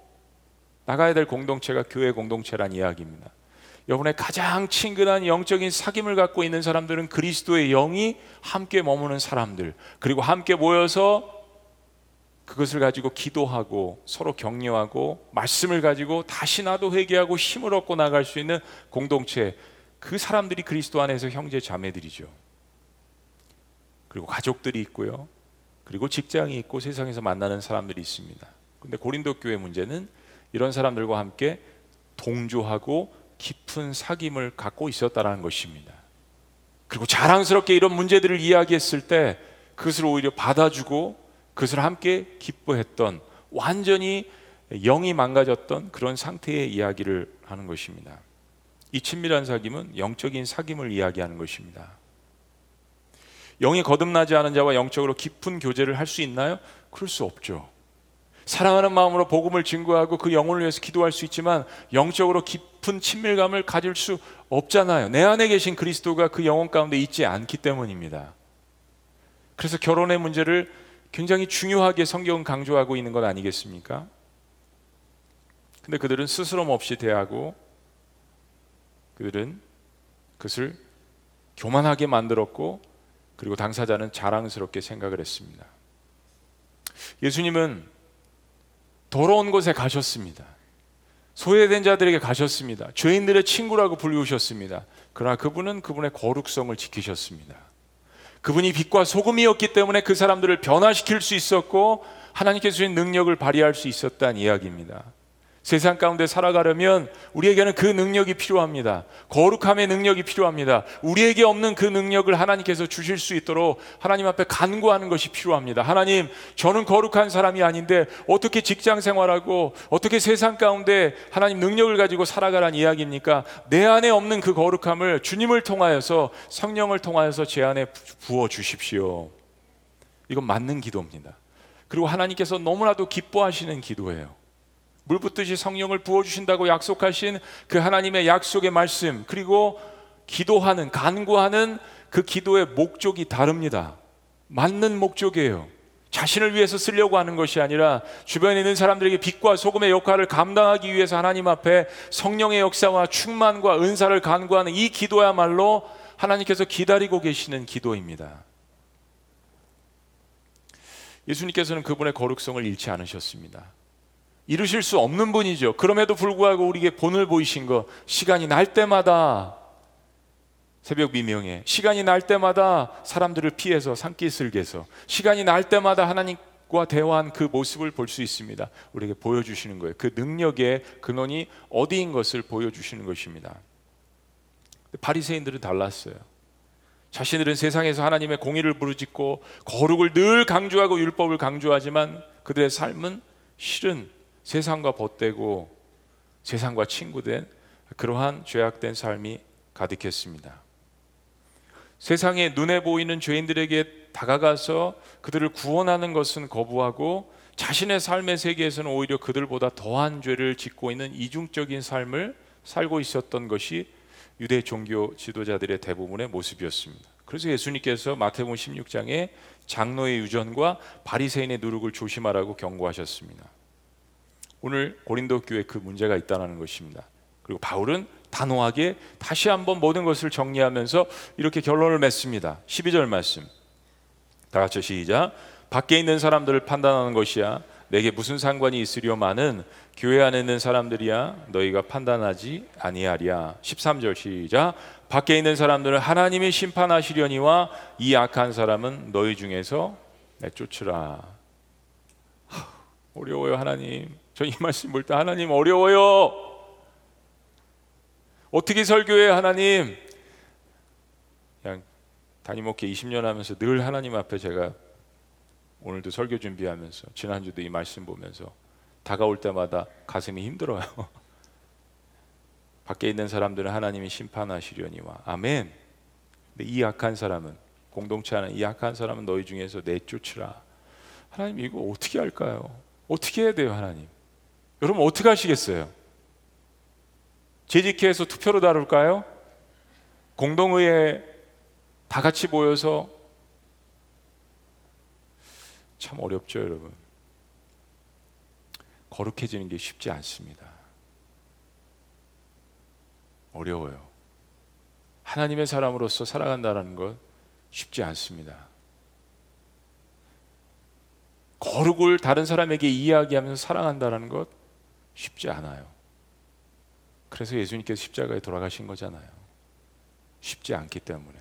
나가야 될 공동체가 교회 공동체란 이야기입니다. 여러분의 가장 친근한 영적인 사귐을 갖고 있는 사람들은 그리스도의 영이 함께 머무는 사람들, 그리고 함께 모여서 그것을 가지고 기도하고 서로 격려하고 말씀을 가지고 다시 나도 회개하고 힘을 얻고 나갈 수 있는 공동체, 그 사람들이 그리스도 안에서 형제 자매들이죠. 그리고 가족들이 있고요. 그리고 직장이 있고 세상에서 만나는 사람들이 있습니다. 근데 고린도 교회 문제는 이런 사람들과 함께 동조하고 깊은 사귐을 갖고 있었다라는 것입니다. 그리고 자랑스럽게 이런 문제들을 이야기했을 때 그것을 오히려 받아주고 그것을 함께 기뻐했던 완전히 영이 망가졌던 그런 상태의 이야기를 하는 것입니다. 이 친밀한 사귐은 영적인 사귐을 이야기하는 것입니다. 영이 거듭나지 않은 자와 영적으로 깊은 교제를 할 수 있나요? 그럴 수 없죠. 사랑하는 마음으로 복음을 증거하고 그 영혼을 위해서 기도할 수 있지만 영적으로 깊 은 친밀감을 가질 수 없잖아요. 내 안에 계신 그리스도가 그 영혼 가운데 있지 않기 때문입니다. 그래서 결혼의 문제를 굉장히 중요하게 성경은 강조하고 있는 것 아니겠습니까? 근데 그들은 스스럼 없이 대하고 그들은 그것을 교만하게 만들었고 그리고 당사자는 자랑스럽게 생각을 했습니다. 예수님은 더러운 곳에 가셨습니다. 소외된 자들에게 가셨습니다. 죄인들의 친구라고 불리우셨습니다. 그러나 그분은 그분의 거룩성을 지키셨습니다. 그분이 빛과 소금이었기 때문에 그 사람들을 변화시킬 수 있었고 하나님께서 주신 능력을 발휘할 수 있었다는 이야기입니다. 세상 가운데 살아가려면 우리에게는 그 능력이 필요합니다. 거룩함의 능력이 필요합니다. 우리에게 없는 그 능력을 하나님께서 주실 수 있도록 하나님 앞에 간구하는 것이 필요합니다. 하나님, 저는 거룩한 사람이 아닌데 어떻게 직장 생활하고 어떻게 세상 가운데 하나님 능력을 가지고 살아가란 이야기입니까? 내 안에 없는 그 거룩함을 주님을 통하여서 성령을 통하여서 제 안에 부어 주십시오. 이건 맞는 기도입니다. 그리고 하나님께서 너무나도 기뻐하시는 기도예요. 물 붓듯이 성령을 부어주신다고 약속하신 그 하나님의 약속의 말씀, 그리고 기도하는, 간구하는 그 기도의 목적이 다릅니다. 맞는 목적이에요. 자신을 위해서 쓰려고 하는 것이 아니라 주변에 있는 사람들에게 빛과 소금의 역할을 감당하기 위해서 하나님 앞에 성령의 역사와 충만과 은사를 간구하는 이 기도야말로 하나님께서 기다리고 계시는 기도입니다. 예수님께서는 그분의 거룩성을 잃지 않으셨습니다. 이루실 수 없는 분이죠. 그럼에도 불구하고 우리에게 본을 보이신 것, 시간이 날 때마다 새벽 미명에 시간이 날 때마다 사람들을 피해서 산기슭에서 시간이 날 때마다 하나님과 대화한 그 모습을 볼 수 있습니다. 우리에게 보여주시는 거예요. 그 능력의 근원이 어디인 것을 보여주시는 것입니다. 바리새인들은 달랐어요. 자신들은 세상에서 하나님의 공의를 부르짖고 거룩을 늘 강조하고 율법을 강조하지만 그들의 삶은 실은 세상과 벗되고 세상과 친구된 그러한 죄악된 삶이 가득했습니다. 세상에 눈에 보이는 죄인들에게 다가가서 그들을 구원하는 것은 거부하고 자신의 삶의 세계에서는 오히려 그들보다 더한 죄를 짓고 있는 이중적인 삶을 살고 있었던 것이 유대 종교 지도자들의 대부분의 모습이었습니다. 그래서 예수님께서 마태복음 16장에 장로의 유전과 바리새인의 누룩을 조심하라고 경고하셨습니다. 오늘 고린도 교회 그 문제가 있다는 것입니다. 그리고 바울은 단호하게 다시 한번 모든 것을 정리하면서 이렇게 결론을 맺습니다. 12절 말씀. 다 같이 시작. 밖에 있는 사람들을 판단하는 것이야 내게 무슨 상관이 있으려마는 교회 안에 있는 사람들이야 너희가 판단하지 아니하랴 13절 시작 밖에 있는 사람들은 하나님이 심판하시려니와 이 악한 사람은 너희 중에서 내쫓으라 하, 어려워요 하나님 저 이 말씀 볼 때 하나님 어려워요 어떻게 설교해 하나님 그냥 담임 목회 20년 하면서 늘 하나님 앞에 제가 오늘도 설교 준비하면서 지난주도 이 말씀 보면서 다가올 때마다 가슴이 힘들어요. 밖에 있는 사람들은 하나님이 심판하시려니와 아멘. 근데 이 약한 사람은 공동체 안에 이 약한 사람은 너희 중에서 내쫓으라. 하나님 이거 어떻게 할까요? 어떻게 해야 돼요, 하나님? 여러분 어떻게 하시겠어요? 재직회에서 투표로 다룰까요? 공동의회 다 같이 모여서 참 어렵죠, 여러분. 거룩해지는 게 쉽지 않습니다. 어려워요. 하나님의 사람으로서 살아간다는 것 쉽지 않습니다. 거룩을 다른 사람에게 이야기하면서 사랑한다는 것 쉽지 않아요. 그래서 예수님께서 십자가에 돌아가신 거잖아요. 쉽지 않기 때문에.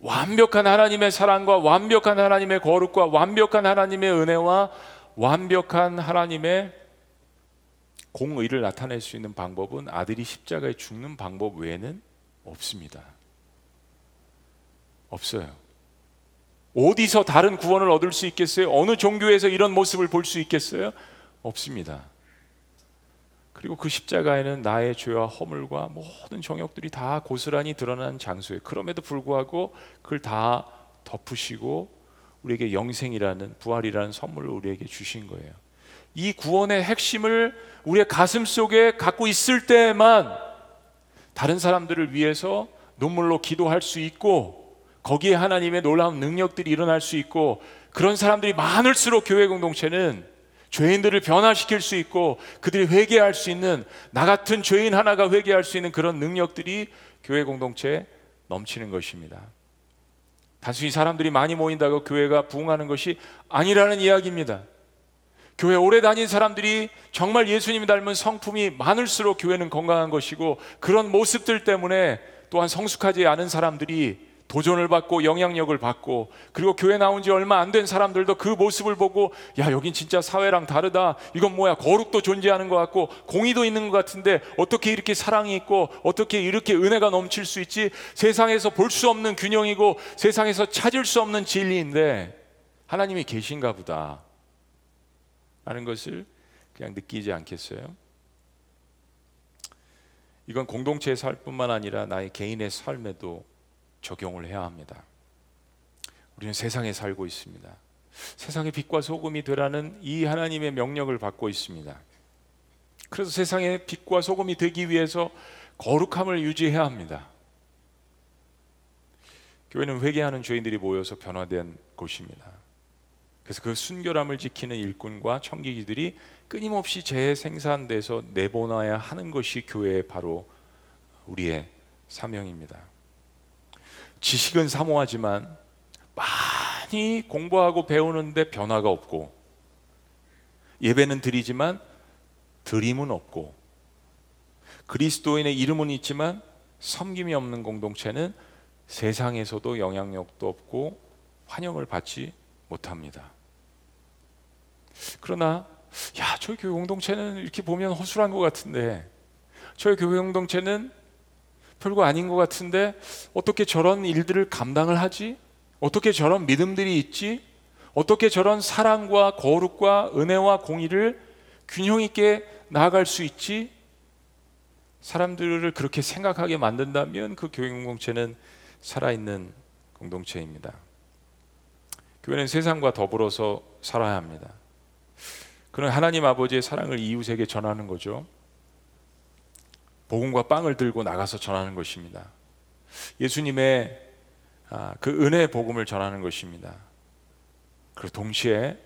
완벽한 하나님의 사랑과 완벽한 하나님의 거룩과 완벽한 하나님의 은혜와 완벽한 하나님의 공의를 나타낼 수 있는 방법은 아들이 십자가에 죽는 방법 외에는 없습니다. 없어요. 어디서 다른 구원을 얻을 수 있겠어요? 어느 종교에서 이런 모습을 볼 수 있겠어요? 없습니다. 그리고 그 십자가에는 나의 죄와 허물과 모든 정욕들이 다 고스란히 드러난 장소에 그럼에도 불구하고 그걸 다 덮으시고 우리에게 영생이라는 부활이라는 선물을 우리에게 주신 거예요. 이 구원의 핵심을 우리의 가슴 속에 갖고 있을 때만 다른 사람들을 위해서 눈물로 기도할 수 있고 거기에 하나님의 놀라운 능력들이 일어날 수 있고 그런 사람들이 많을수록 교회 공동체는 죄인들을 변화시킬 수 있고 그들이 회개할 수 있는 나 같은 죄인 하나가 회개할 수 있는 그런 능력들이 교회 공동체에 넘치는 것입니다. 단순히 사람들이 많이 모인다고 교회가 부흥하는 것이 아니라는 이야기입니다. 교회 오래 다닌 사람들이 정말 예수님 닮은 성품이 많을수록 교회는 건강한 것이고 그런 모습들 때문에 또한 성숙하지 않은 사람들이 도전을 받고 영향력을 받고 그리고 교회 나온 지 얼마 안 된 사람들도 그 모습을 보고 야 여긴 진짜 사회랑 다르다. 이건 뭐야? 거룩도 존재하는 것 같고 공의도 있는 것 같은데 어떻게 이렇게 사랑이 있고 어떻게 이렇게 은혜가 넘칠 수 있지? 세상에서 볼 수 없는 균형이고 세상에서 찾을 수 없는 진리인데 하나님이 계신가 보다. 하는 것을 그냥 느끼지 않겠어요? 이건 공동체의 삶뿐만 아니라 나의 개인의 삶에도 적용을 해야 합니다. 우리는 세상에 살고 있습니다. 세상의 빛과 소금이 되라는 이 하나님의 명령을 받고 있습니다. 그래서 세상의 빛과 소금이 되기 위해서 거룩함을 유지해야 합니다. 교회는 회개하는 죄인들이 모여서 변화된 곳입니다. 그래서 그 순결함을 지키는 일꾼과 청기기들이 끊임없이 재생산돼서 내보내야 하는 것이 교회의 바로 우리의 사명입니다. 지식은 사모하지만 많이 공부하고 배우는데 변화가 없고 예배는 드리지만 드림은 없고 그리스도인의 이름은 있지만 섬김이 없는 공동체는 세상에서도 영향력도 없고 환영을 받지 못합니다. 그러나 야, 저희 교회 공동체는 이렇게 보면 허술한 것 같은데 저희 교회 공동체는 별거 아닌 것 같은데 어떻게 저런 일들을 감당을 하지? 어떻게 저런 믿음들이 있지? 어떻게 저런 사랑과 거룩과 은혜와 공의를 균형 있게 나아갈 수 있지? 사람들을 그렇게 생각하게 만든다면 그 교회 공동체는 살아있는 공동체입니다. 교회는 세상과 더불어서 살아야 합니다. 그는 하나님 아버지의 사랑을 이웃에게 전하는 거죠. 복음과 빵을 들고 나가서 전하는 것입니다. 예수님의 아, 그 은혜의 복음을 전하는 것입니다. 그리고 동시에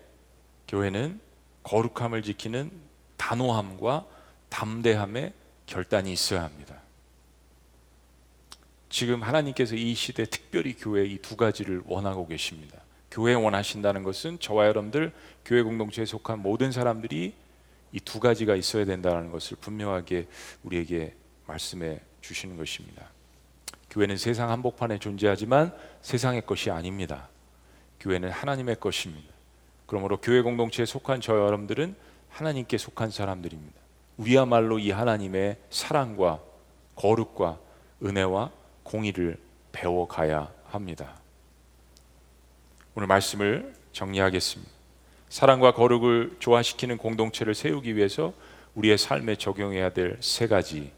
교회는 거룩함을 지키는 단호함과 담대함의 결단이 있어야 합니다. 지금 하나님께서 이 시대 특별히 교회 이 두 가지를 원하고 계십니다. 교회 원하신다는 것은 저와 여러분들 교회 공동체에 속한 모든 사람들이 이 두 가지가 있어야 된다는 것을 분명하게 우리에게 말씀해 주시는 것입니다. 교회는 세상 한복판에 존재하지만 세상의 것이 아닙니다. 교회는 하나님의 것입니다. 그러므로 교회 공동체에 속한 저 여러분들은 하나님께 속한 사람들입니다. 우리야말로 이 하나님의 사랑과 거룩과 은혜와 공의를 배워가야 합니다. 오늘 말씀을 정리하겠습니다. 사랑과 거룩을 조화시키는 공동체를 세우기 위해서 우리의 삶에 적용해야 될 세 가지.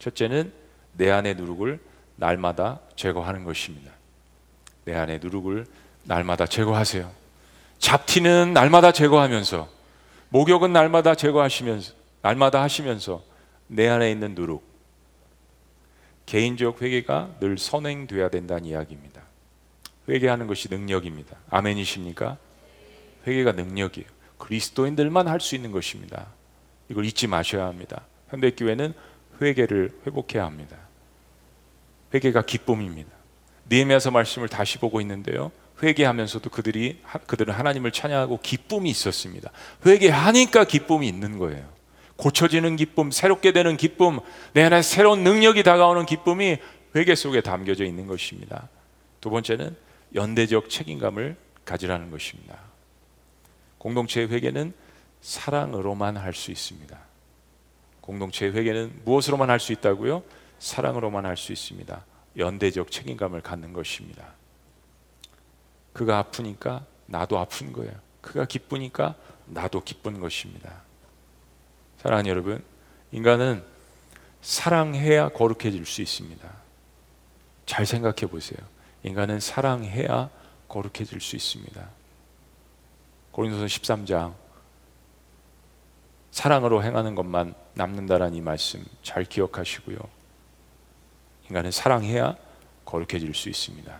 첫째는 내 안의 누룩을 날마다 제거하는 것입니다. 내 안의 누룩을 날마다 제거하세요. 잡티는 날마다 제거하면서 목욕은 날마다 제거하시면서 날마다 하시면서 내 안에 있는 누룩 개인적 회개가 늘 선행돼야 된다는 이야기입니다. 회개하는 것이 능력입니다. 아멘이십니까? 회개가 능력이에요. 그리스도인들만 할 수 있는 것입니다. 이걸 잊지 마셔야 합니다. 현대 교회는 회개를 회복해야 합니다. 회개가 기쁨입니다. 니에미아서 말씀을 다시 보고 있는데요. 회개하면서도 그들이 그들은 하나님을 찬양하고 기쁨이 있었습니다. 회개하니까 기쁨이 있는 거예요. 고쳐지는 기쁨, 새롭게 되는 기쁨, 내 안에 새로운 능력이 다가오는 기쁨이 회개 속에 담겨져 있는 것입니다. 두 번째는 연대적 책임감을 가지라는 것입니다. 공동체의 회개는 사랑으로만 할 수 있습니다. 공동체의 회개는 무엇으로만 할 수 있다고요? 사랑으로만 할 수 있습니다. 연대적 책임감을 갖는 것입니다. 그가 아프니까 나도 아픈 거예요. 그가 기쁘니까 나도 기쁜 것입니다. 사랑하는 여러분, 인간은 사랑해야 거룩해질 수 있습니다. 잘 생각해 보세요. 인간은 사랑해야 거룩해질 수 있습니다. 고린도서 13장 사랑으로 행하는 것만 남는다라는 이 말씀 잘 기억하시고요. 인간은 사랑해야 거룩해질 수 있습니다.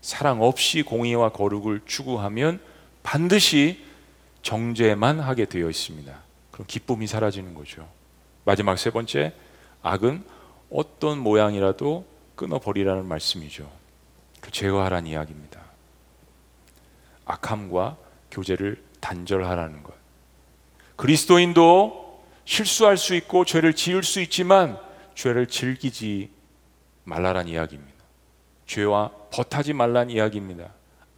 사랑 없이 공의와 거룩을 추구하면 반드시 정죄만 하게 되어 있습니다. 그럼 기쁨이 사라지는 거죠. 마지막 세 번째, 악은 어떤 모양이라도 끊어버리라는 말씀이죠. 그 제거하라는 이야기입니다. 악함과 교제를 단절하라는 것. 그리스도인도 실수할 수 있고 죄를 지을 수 있지만 죄를 즐기지 말라란 이야기입니다. 죄와 버타지 말란 이야기입니다.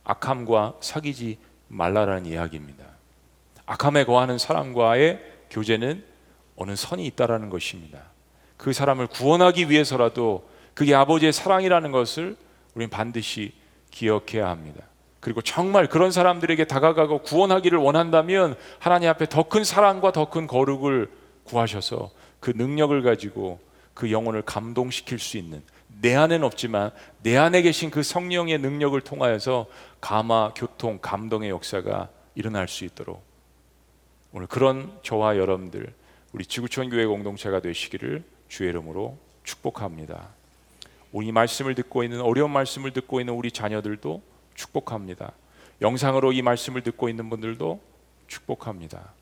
악함과 사귀지 말라라는 이야기입니다. 악함에 거하는 사람과의 교제는 어느 선이 있다라는 것입니다. 그 사람을 구원하기 위해서라도 그게 아버지의 사랑이라는 것을 우리는 반드시 기억해야 합니다. 그리고 정말 그런 사람들에게 다가가고 구원하기를 원한다면 하나님 앞에 더 큰 사랑과 더 큰 거룩을 구하셔서 그 능력을 가지고 그 영혼을 감동시킬 수 있는 내 안에는 없지만 내 안에 계신 그 성령의 능력을 통하여서 감화, 교통, 감동의 역사가 일어날 수 있도록 오늘 그런 저와 여러분들 우리 지구촌 교회 공동체가 되시기를 주의 이름으로 축복합니다. 우리 말씀을 듣고 있는 어려운 말씀을 듣고 있는 우리 자녀들도 축복합니다. 영상으로 이 말씀을 듣고 있는 분들도 축복합니다.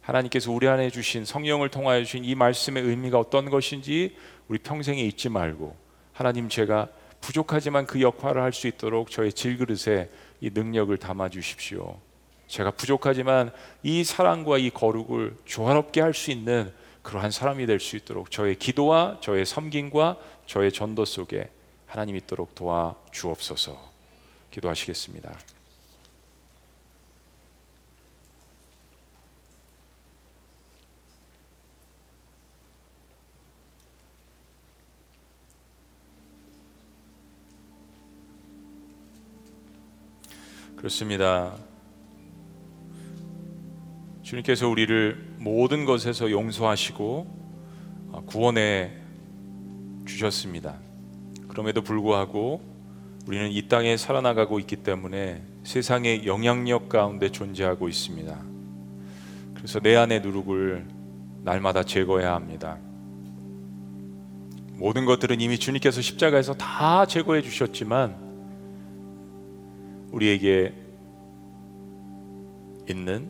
하나님께서 우리 안에 주신 성령을 통하여 주신 이 말씀의 의미가 어떤 것인지 우리 평생에 잊지 말고 하나님 제가 부족하지만 그 역할을 할 수 있도록 저의 질그릇에 이 능력을 담아 주십시오. 제가 부족하지만 이 사랑과 이 거룩을 조화롭게 할 수 있는 그러한 사람이 될 수 있도록 저의 기도와 저의 섬김과 저의 전도 속에 하나님 있도록 도와 주옵소서. 기도하시겠습니다. 그렇습니다. 주님께서 우리를 모든 것에서 용서하시고 아, 구원해 주셨습니다. 그럼에도 불구하고 우리는 이 땅에 살아나가고 있기 때문에 세상의 영향력 가운데 존재하고 있습니다. 그래서 내 안의 누룩을 날마다 제거해야 합니다. 모든 것들은 이미 주님께서 십자가에서 다 제거해 주셨지만 우리에게 있는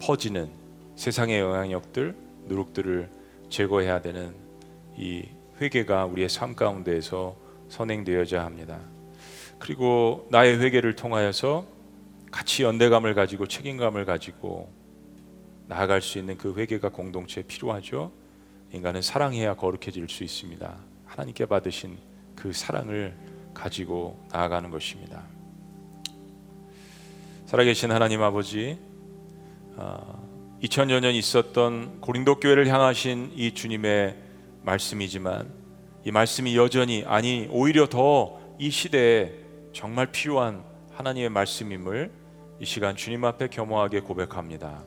퍼지는 세상의 영향력들, 누룩들을 제거해야 되는 이 회개가 우리의 삶 가운데에서 선행되어야 합니다. 그리고 나의 회개를 통하여서 같이 연대감을 가지고 책임감을 가지고 나아갈 수 있는 그 회개가 공동체에 필요하죠. 인간은 사랑해야 거룩해질 수 있습니다. 하나님께 받으신 그 사랑을 가지고 나아가는 것입니다. 살아계신 하나님 아버지, 2000여 년 있었던 고린도 교회를 향하신 이 주님의 말씀이지만 이 말씀이 여전히 아니 오히려 더 이 시대에 정말 필요한 하나님의 말씀임을 이 시간 주님 앞에 겸허하게 고백합니다.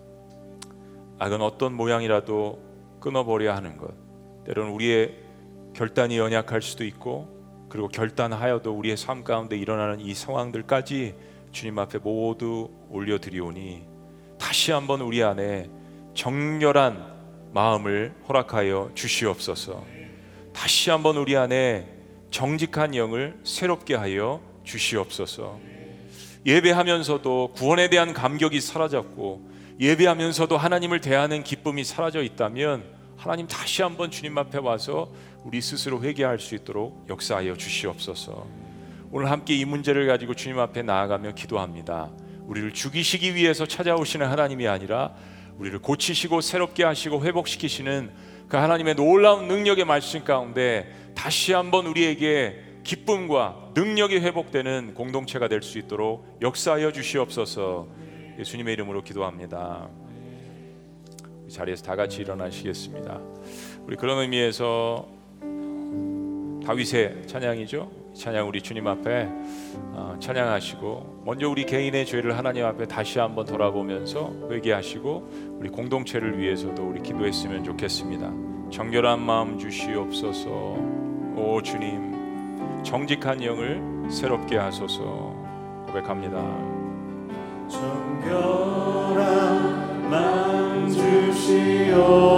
악은 어떤 모양이라도 끊어버려야 하는 것. 때로는 우리의 결단이 연약할 수도 있고 그리고 결단하여도 우리의 삶 가운데 일어나는 이 상황들까지 주님 앞에 모두 올려드리오니 다시 한번 우리 안에 정렬한 마음을 허락하여 주시옵소서. 다시 한번 우리 안에 정직한 영을 새롭게 하여 주시옵소서. 예배하면서도 구원에 대한 감격이 사라졌고 예배하면서도 하나님을 대하는 기쁨이 사라져 있다면 하나님 다시 한번 주님 앞에 와서 우리 스스로 회개할 수 있도록 역사하여 주시옵소서. 오늘 함께 이 문제를 가지고 주님 앞에 나아가며 기도합니다. 우리를 죽이시기 위해서 찾아오시는 하나님이 아니라 우리를 고치시고 새롭게 하시고 회복시키시는 그 하나님의 놀라운 능력의 말씀 가운데 다시 한번 우리에게 기쁨과 능력이 회복되는 공동체가 될 수 있도록 역사하여 주시옵소서. 예수님의 이름으로 기도합니다. 자리에서 다 같이 일어나시겠습니다. 우리 그런 의미에서 다윗의 찬양이죠. 찬양 우리 주님 앞에 어, 찬양하시고 먼저 우리 개인의 죄를 하나님 앞에 다시 한번 돌아보면서 회개하시고 우리 공동체를 위해서도 우리 기도했으면 좋겠습니다. 정결한 마음 주시옵소서. 오 주님 정직한 영을 새롭게 하소서 고백합니다. 정결한 마음 주시옵소서.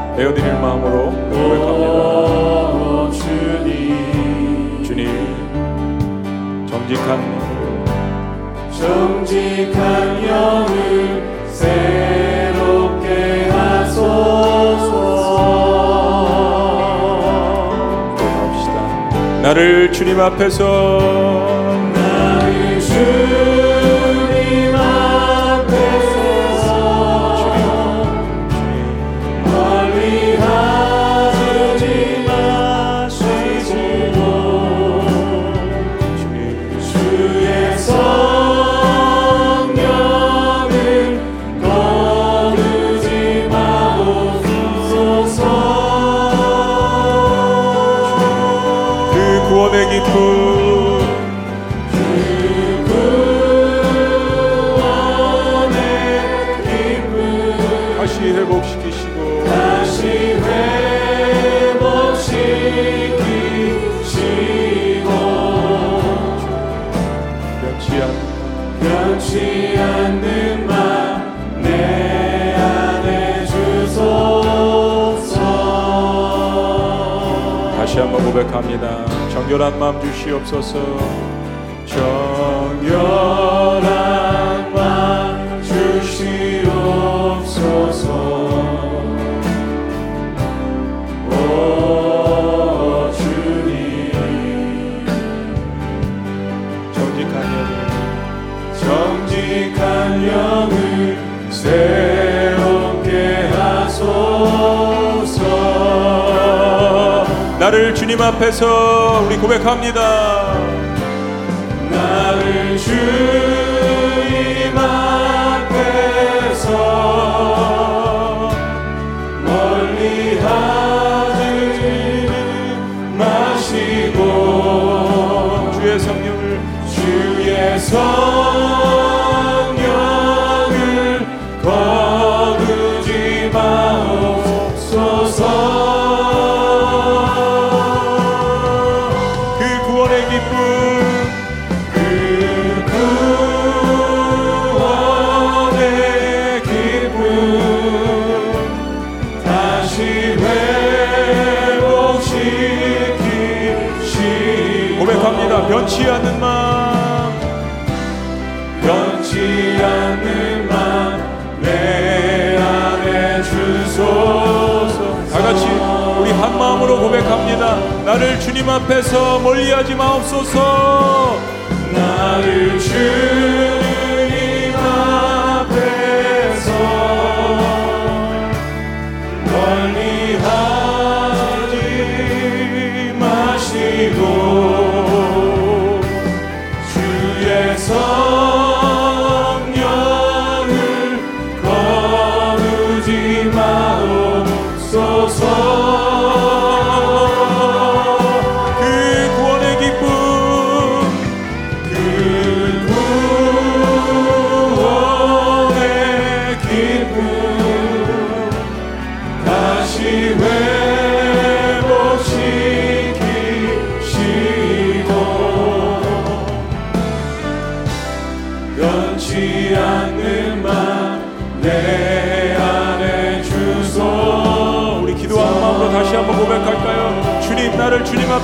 내어드릴 마음으로 고백합니다. 오 주님 주님 정직한 정직한 영을 새롭게 하소서. 나를 주님 앞에서 마음 나를 주님 앞에서 멀리하지 마옵소서. 나를 주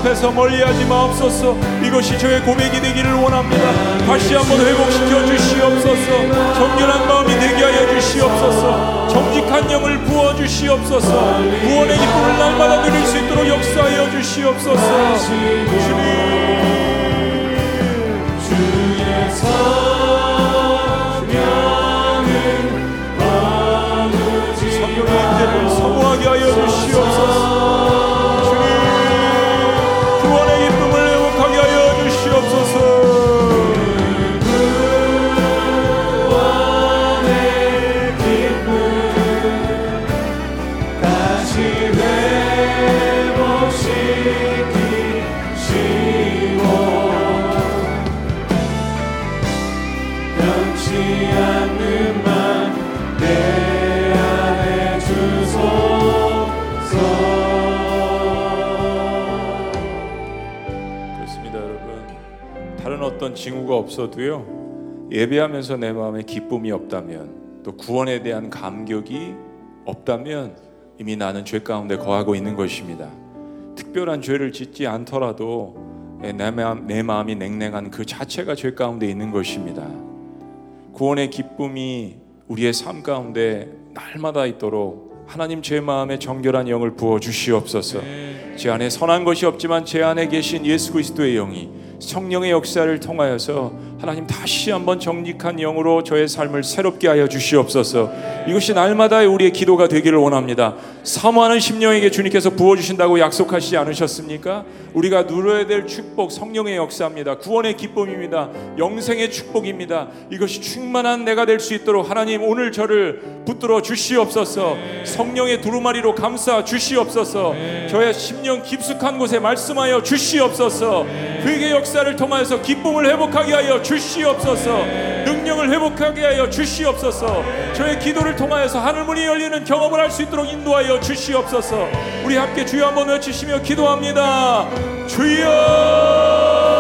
앞에서 멀리하지 마옵소서. 이것이 저의 고백이 되기를 원합니다. 다시 한번 회복시켜 주시옵소서. 정결한 마음이 되게 하여 주시옵소서. 정직한 영을 부어 주시옵소서. 구원의 기쁨을 날마다 누릴 수 있도록 역사하여 주시옵소서. 주님 주의 성령의 임재를 사모하게 하여 주시옵소서 징후가 없어도요. 예배하면서 내 마음에 기쁨이 없다면 또 구원에 대한 감격이 없다면 이미 나는 죄 가운데 거하고 있는 것입니다. 특별한 죄를 짓지 않더라도 내, 마음, 내 마음이 냉랭한 그 자체가 죄 가운데 있는 것입니다. 구원의 기쁨이 우리의 삶 가운데 날마다 있도록 하나님 제 마음에 정결한 영을 부어 주시옵소서. 제 안에 선한 것이 없지만 제 안에 계신 예수 그리스도의 영이 성령의 역사를 통하여서 하나님 다시 한번 정직한 영으로 저의 삶을 새롭게 하여 주시옵소서. 이것이 날마다의 우리의 기도가 되기를 원합니다. 사모하는 심령에게 주님께서 부어 주신다고 약속하시지 않으셨습니까? 우리가 누려야 될 축복 성령의 역사입니다. 구원의 기쁨입니다. 영생의 축복입니다. 이것이 충만한 내가 될 수 있도록 하나님 오늘 저를 붙들어 주시옵소서. 성령의 두루마리로 감싸 주시옵소서. 저의 심령 깊숙한 곳에 말씀하여 주시옵소서. 그에게 역사를 통하여서 기쁨을 회복하게 하여 주시옵소서. 능력을 회복하게 하여 주시옵소서. 저의 기도를 통하여서 하늘문이 열리는 경험을 할 수 있도록 인도하여 주시옵소서. 우리 함께 주여 한번 외치시며 기도합니다. 주여!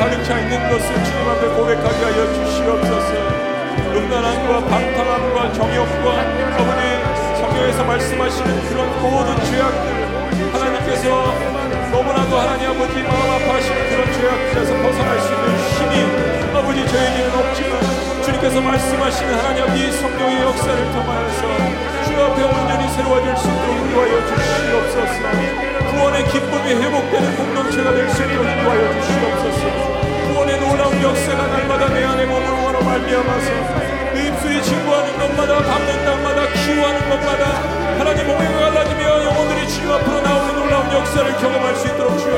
가득 차 있는 것을 주님 앞에 고백하게 하여 주시옵소서. 음란함과 방탕함과 정욕과 아버지 성경에서 말씀하시는 그런 모든 죄악들 하나님께서 너무나도 하나님 아버지 마음 아파하시는 그런 죄악들에서 벗어날 수 있는 힘이 아버지 저에게는 없지만 주님께서 말씀하시는 하나님 아버지 성령의 역사를 통하여서 주 앞에 온전히 새로워질 수 있도록 인도하여 주시옵소서 구원의 기쁨이 회복되는 공동체가 될 수 있도록 인도하여 주시옵소서 놀라운 역사가 날마다 내 안에 머무르므로 말미암아서 내 입술이 친구하는 것마다 밟는 땅마다 키워하는 것마다 하나님 몸과 갈라지며 영혼들이 주님 앞으로 나오는 놀라운 역사를 경험할 수 있도록 주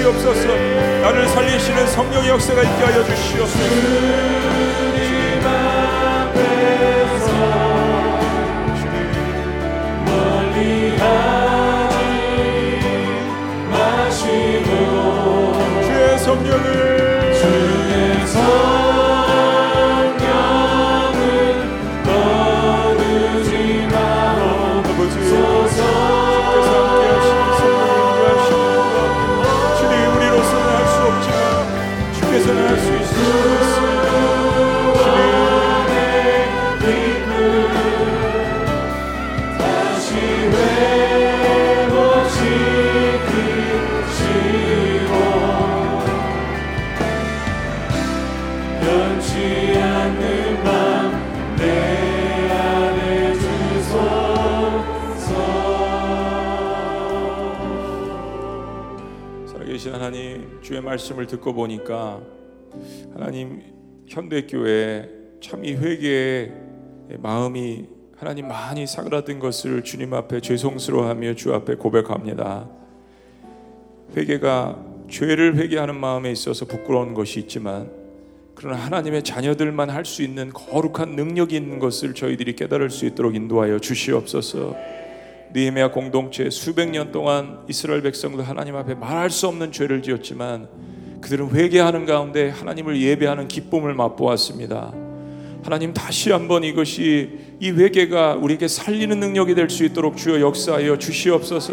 주시옵소서. 나를 살리시는 성령의 역사가 있게 하여 주시옵소서. 멀리하지 마시고 주의 성령을 주의 말씀을 듣고 보니까 하나님 현대교회 참 이 회개의 마음이 하나님 많이 사그라든 것을 주님 앞에 죄송스러워하며 주 앞에 고백합니다. 회개가 죄를 회개하는 마음에 있어서 부끄러운 것이 있지만 그러나 하나님의 자녀들만 할 수 있는 거룩한 능력이 있는 것을 저희들이 깨달을 수 있도록 인도하여 주시옵소서. 느헤미야 공동체 수백 년 동안 이스라엘 백성도 하나님 앞에 말할 수 없는 죄를 지었지만 그들은 회개하는 가운데 하나님을 예배하는 기쁨을 맛보았습니다. 하나님 다시 한번 이것이 이 회개가 우리에게 살리는 능력이 될 수 있도록 주여 역사하여 주시옵소서.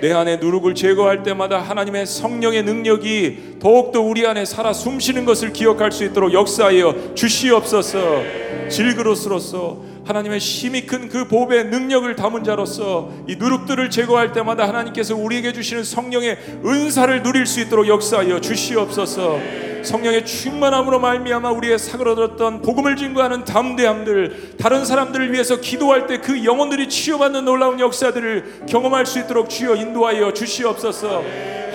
내 안에 누룩을 제거할 때마다 하나님의 성령의 능력이 더욱더 우리 안에 살아 숨쉬는 것을 기억할 수 있도록 역사하여 주시옵소서. 질그릇으로서 하나님의 힘이 큰 그 보배의 능력을 담은 자로서 이 누룩들을 제거할 때마다 하나님께서 우리에게 주시는 성령의 은사를 누릴 수 있도록 역사하여 주시옵소서. 성령의 충만함으로 말미암아 우리의 사그러들었던 복음을 증거하는 담대함들 다른 사람들을 위해서 기도할 때 그 영혼들이 치유받는 놀라운 역사들을 경험할 수 있도록 주여 인도하여 주시옵소서.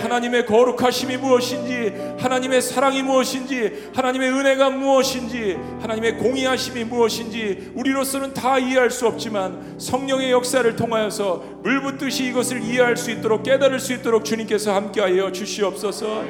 하나님의 거룩하심이 무엇인지, 하나님의 사랑이 무엇인지, 하나님의 은혜가 무엇인지, 하나님의 공의하심이 무엇인지 우리로서는 다 이해할 수 없지만 성령의 역사를 통하여서 물붓듯이 이것을 이해할 수 있도록 깨달을 수 있도록 주님께서 함께하여 주시옵소서.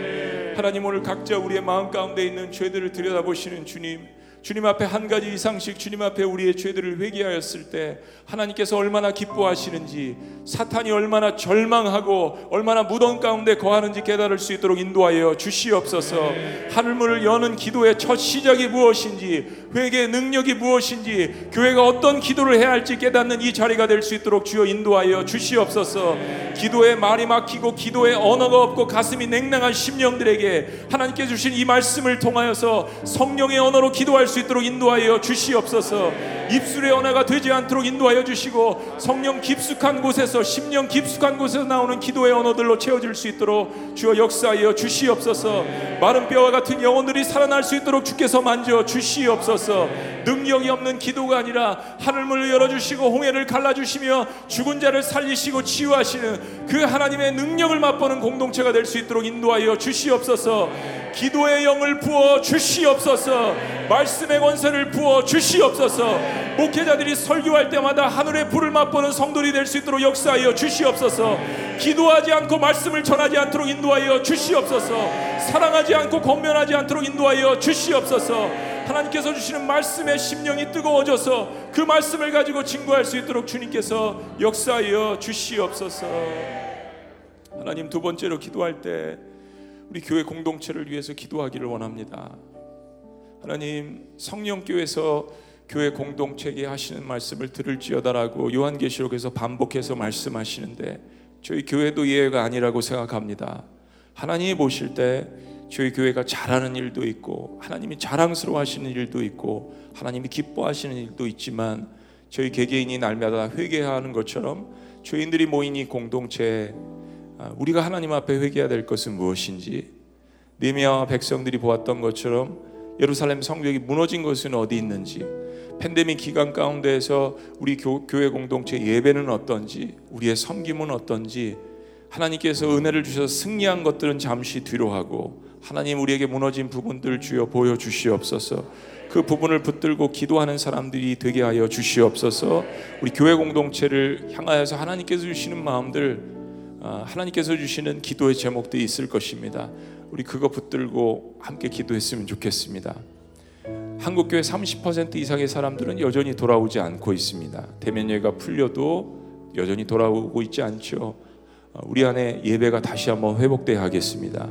하나님 오늘 각자 우리의 마음 가운데 있는 죄들을 들여다보시는 주님. 주님 앞에 한 가지 이상씩 주님 앞에 우리의 죄들을 회개하였을 때 하나님께서 얼마나 기뻐하시는지 사탄이 얼마나 절망하고 얼마나 무덤 가운데 거하는지 깨달을 수 있도록 인도하여 주시옵소서. 하늘문을 여는 기도의 첫 시작이 무엇인지 회개의 능력이 무엇인지 교회가 어떤 기도를 해야 할지 깨닫는 이 자리가 될 수 있도록 주여 인도하여 주시옵소서. 기도에 말이 막히고 기도에 언어가 없고 가슴이 냉랭한 심령들에게 하나님께 주신 이 말씀을 통하여서 성령의 언어로 기도할 수 있도록 인도하여 주시옵소서. 입술의 언어가 되지 않도록 인도하여 주시고 성령 깊숙한 곳에서 심령 깊숙한 곳에서 나오는 기도의 언어들로 채워질 수 있도록 주여 역사하여 주시옵소서. 마른 뼈와 같은 영혼들이 살아날 수 있도록 주께서 만져 주시옵소서 능력이 없는 기도가 아니라 하늘문을 열어주시고 홍해를 갈라주시며 죽은 자를 살리시고 치유하시는 그 하나님의 능력을 맛보는 공동체가 될 수 있도록 인도하여 주시옵소서. 기도의 영을 부어 주시옵소서. 말씀의 권세를 부어 주시옵소서. 목회자들이 설교할 때마다 하늘의 불을 맛보는 성도들이 될 수 있도록 역사하여 주시옵소서. 기도하지 않고 말씀을 전하지 않도록 인도하여 주시옵소서. 사랑하지 않고 권면하지 않도록 인도하여 주시옵소서 하나님께서 주시는 말씀에 심령이 뜨거워져서 그 말씀을 가지고 증거할 수 있도록 주님께서 역사하여 주시옵소서 하나님 두 번째로 기도할 때 우리 교회 공동체를 위해서 기도하기를 원합니다. 하나님 성령교회에서 교회 공동체에게 하시는 말씀을 들을지어다라고 요한계시록에서 반복해서 말씀하시는데 저희 교회도 예외가 아니라고 생각합니다. 하나님이 보실 때 저희 교회가 잘하는 일도 있고 하나님이 자랑스러워하시는 일도 있고 하나님이 기뻐하시는 일도 있지만 저희 개개인이 날마다 회개하는 것처럼 죄인들이 모인 이 공동체에 아, 우리가 하나님 앞에 회개해야 될 것은 무엇인지 느헤미야와 백성들이 보았던 것처럼 예루살렘 성벽이 무너진 것은 어디 있는지 팬데믹 기간 가운데에서 우리 교, 교회 공동체 예배는 어떤지 우리의 섬김은 어떤지 하나님께서 은혜를 주셔서 승리한 것들은 잠시 뒤로 하고 하나님 우리에게 무너진 부분들 주여 보여 주시옵소서. 그 부분을 붙들고 기도하는 사람들이 되게 하여 주시옵소서. 우리 교회 공동체를 향하여서 하나님께서 주시는 마음들, 아, 하나님께서 주시는 기도의 제목들이 있을 것입니다. 우리 그거 붙들고 함께 기도했으면 좋겠습니다. 한국 교회 30% 이상의 사람들은 여전히 돌아오지 않고 있습니다. 대면 예가 풀려도 여전히 돌아오고 있지 않죠. 어, 우리 안에 예배가 다시 한번 회복돼야 하겠습니다.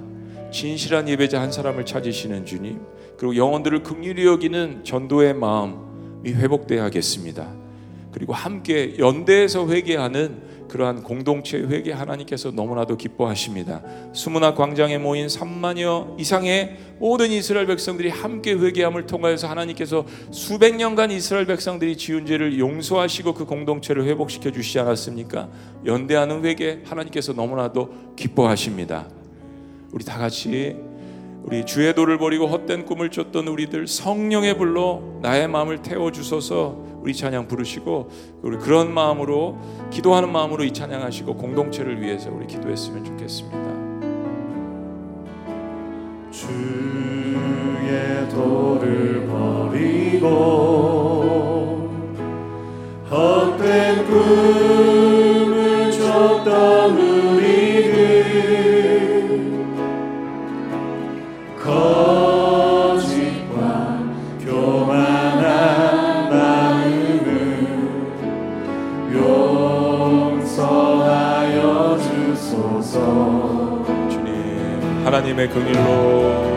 진실한 예배자 한 사람을 찾으시는 주님, 그리고 영혼들을 극률히 여기는 전도의 마음이 회복돼야 하겠습니다. 그리고 함께 연대해서 회개하는 그러한 공동체 회개 하나님께서 너무나도 기뻐하십니다. 수문화 광장에 모인 3만여 이상의 모든 이스라엘 백성들이 함께 회개함을 통하여서 하나님께서 수백 년간 이스라엘 백성들이 지은 죄를 용서하시고 그 공동체를 회복시켜 주시지 않았습니까? 연대하는 회개 하나님께서 너무나도 기뻐하십니다. 우리 다 같이 우리 주의 도를 버리고 헛된 꿈을 쫓던 우리들 성령의 불로 나의 마음을 태워 주소서 우리 찬양 부르시고 우리 그런 마음으로 기도하는 마음으로 이 찬양하시고 공동체를 위해서 우리 기도했으면 좋겠습니다. 주의 도를 버리고 헛된 꿈을 쫓던 하나님의 긍휼로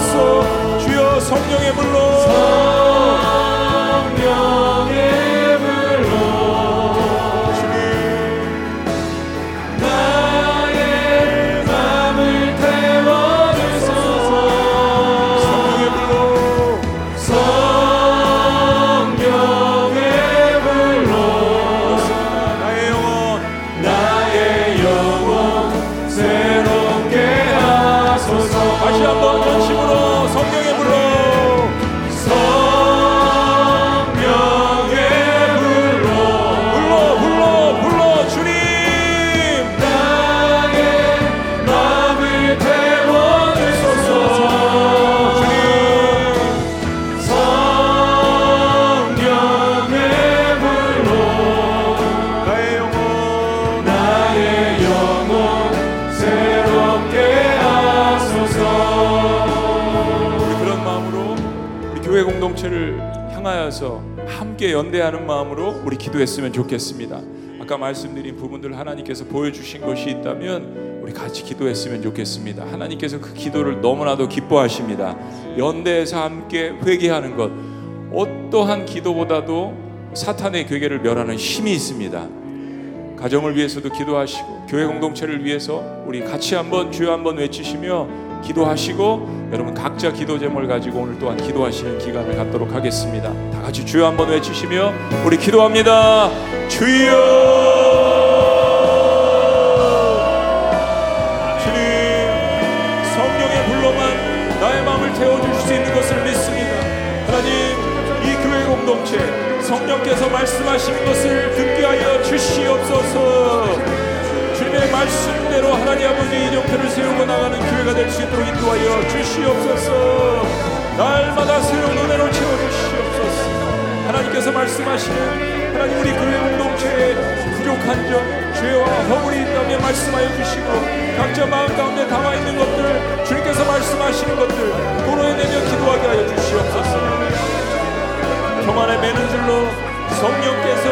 공 향하여서 함께 연대하는 마음으로 우리 기도했으면 좋겠습니다. 아까 말씀드린 부분들 하나님께서 보여주신 것이 있다면 우리 같이 기도했으면 좋겠습니다. 하나님께서 그 기도를 너무나도 기뻐하십니다. 연대해서 함께 회개하는 것 어떠한 기도보다도 사탄의 괴계를 멸하는 힘이 있습니다. 가정을 위해서도 기도하시고 교회 공동체를 위해서 우리 같이 한번 주여 한번 외치시며 기도하시고 여러분 각자 기도 제목을 가지고 오늘 또한 기도하시는 기간을 갖도록 하겠습니다. 다 같이 주여 한번 외치시며 우리 기도합니다. 주여 태워줄 수 있는 것을 믿습니다. 하나님 이 교회 공동체 성령께서 말씀하시는 것을 듣게 하여 주시옵소서. 주님의 말씀대로 하나님 아버지 이정표를 세우고 나가는 교회가 될 수 있도록 인도하여 주시옵소서 날마다 새로운 은혜로 채워주시옵소서 하나님께서 말씀하시는 하나님 우리 교회 공동체에 부족한 점 죄와 허물이 있다면 말씀하여 주시고 각자 마음 가운데 담아 있는 것들 주님께서 말씀하시는 것들 도로에내며 기도하게 하여 주시옵소서. 평안에 매는 줄로 성령께서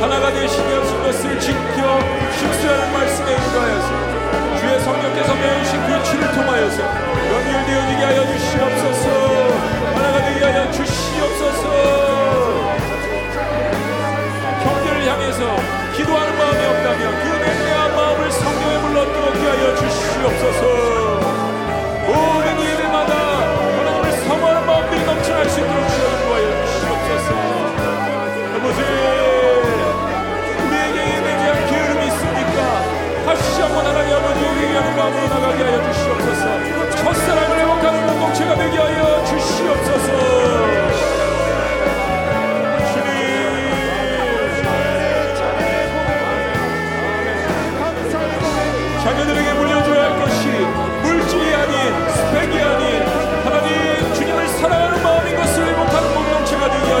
하나가 되시며 그것을 지켜 힘쓰라는 말씀에 인도하여서 주의 성령께서 매우신 그 치를 통하여서 연결되어지게 하여 주시옵소서. 하나가 되게 하여 주시옵소서 형제를 향해서 기도하는 마음이 없다면 그 맹대한 마음을 성령에 불러 뜨겁게 하여 주시옵소서. 모든 예배마다 하나님을 성화하는 마음들이 넘쳐날 수 있도록 주여 주시옵소서. 아버지 우리에게 예배에 대한 게으름이 있습니까? 다시 한번 하나님 아버지 회개하는 마음으로 나가게 하여 주시옵소서. 첫사랑을 회복하는 공동체가 되게 하여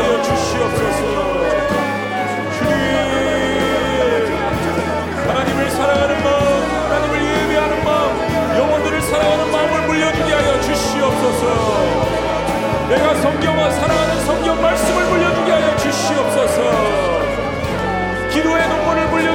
공동체가 되게 하여 주시옵소서. 주님 하나님을 사랑하는 마음 하나님을 예배하는 마음 영혼들을 사랑하는 마음을 물려주게 하여 주시옵소서. 내가 성경과 사랑하는 성경 말씀을 물려주게 하여 주시옵소서. 기도의 눈물을 물려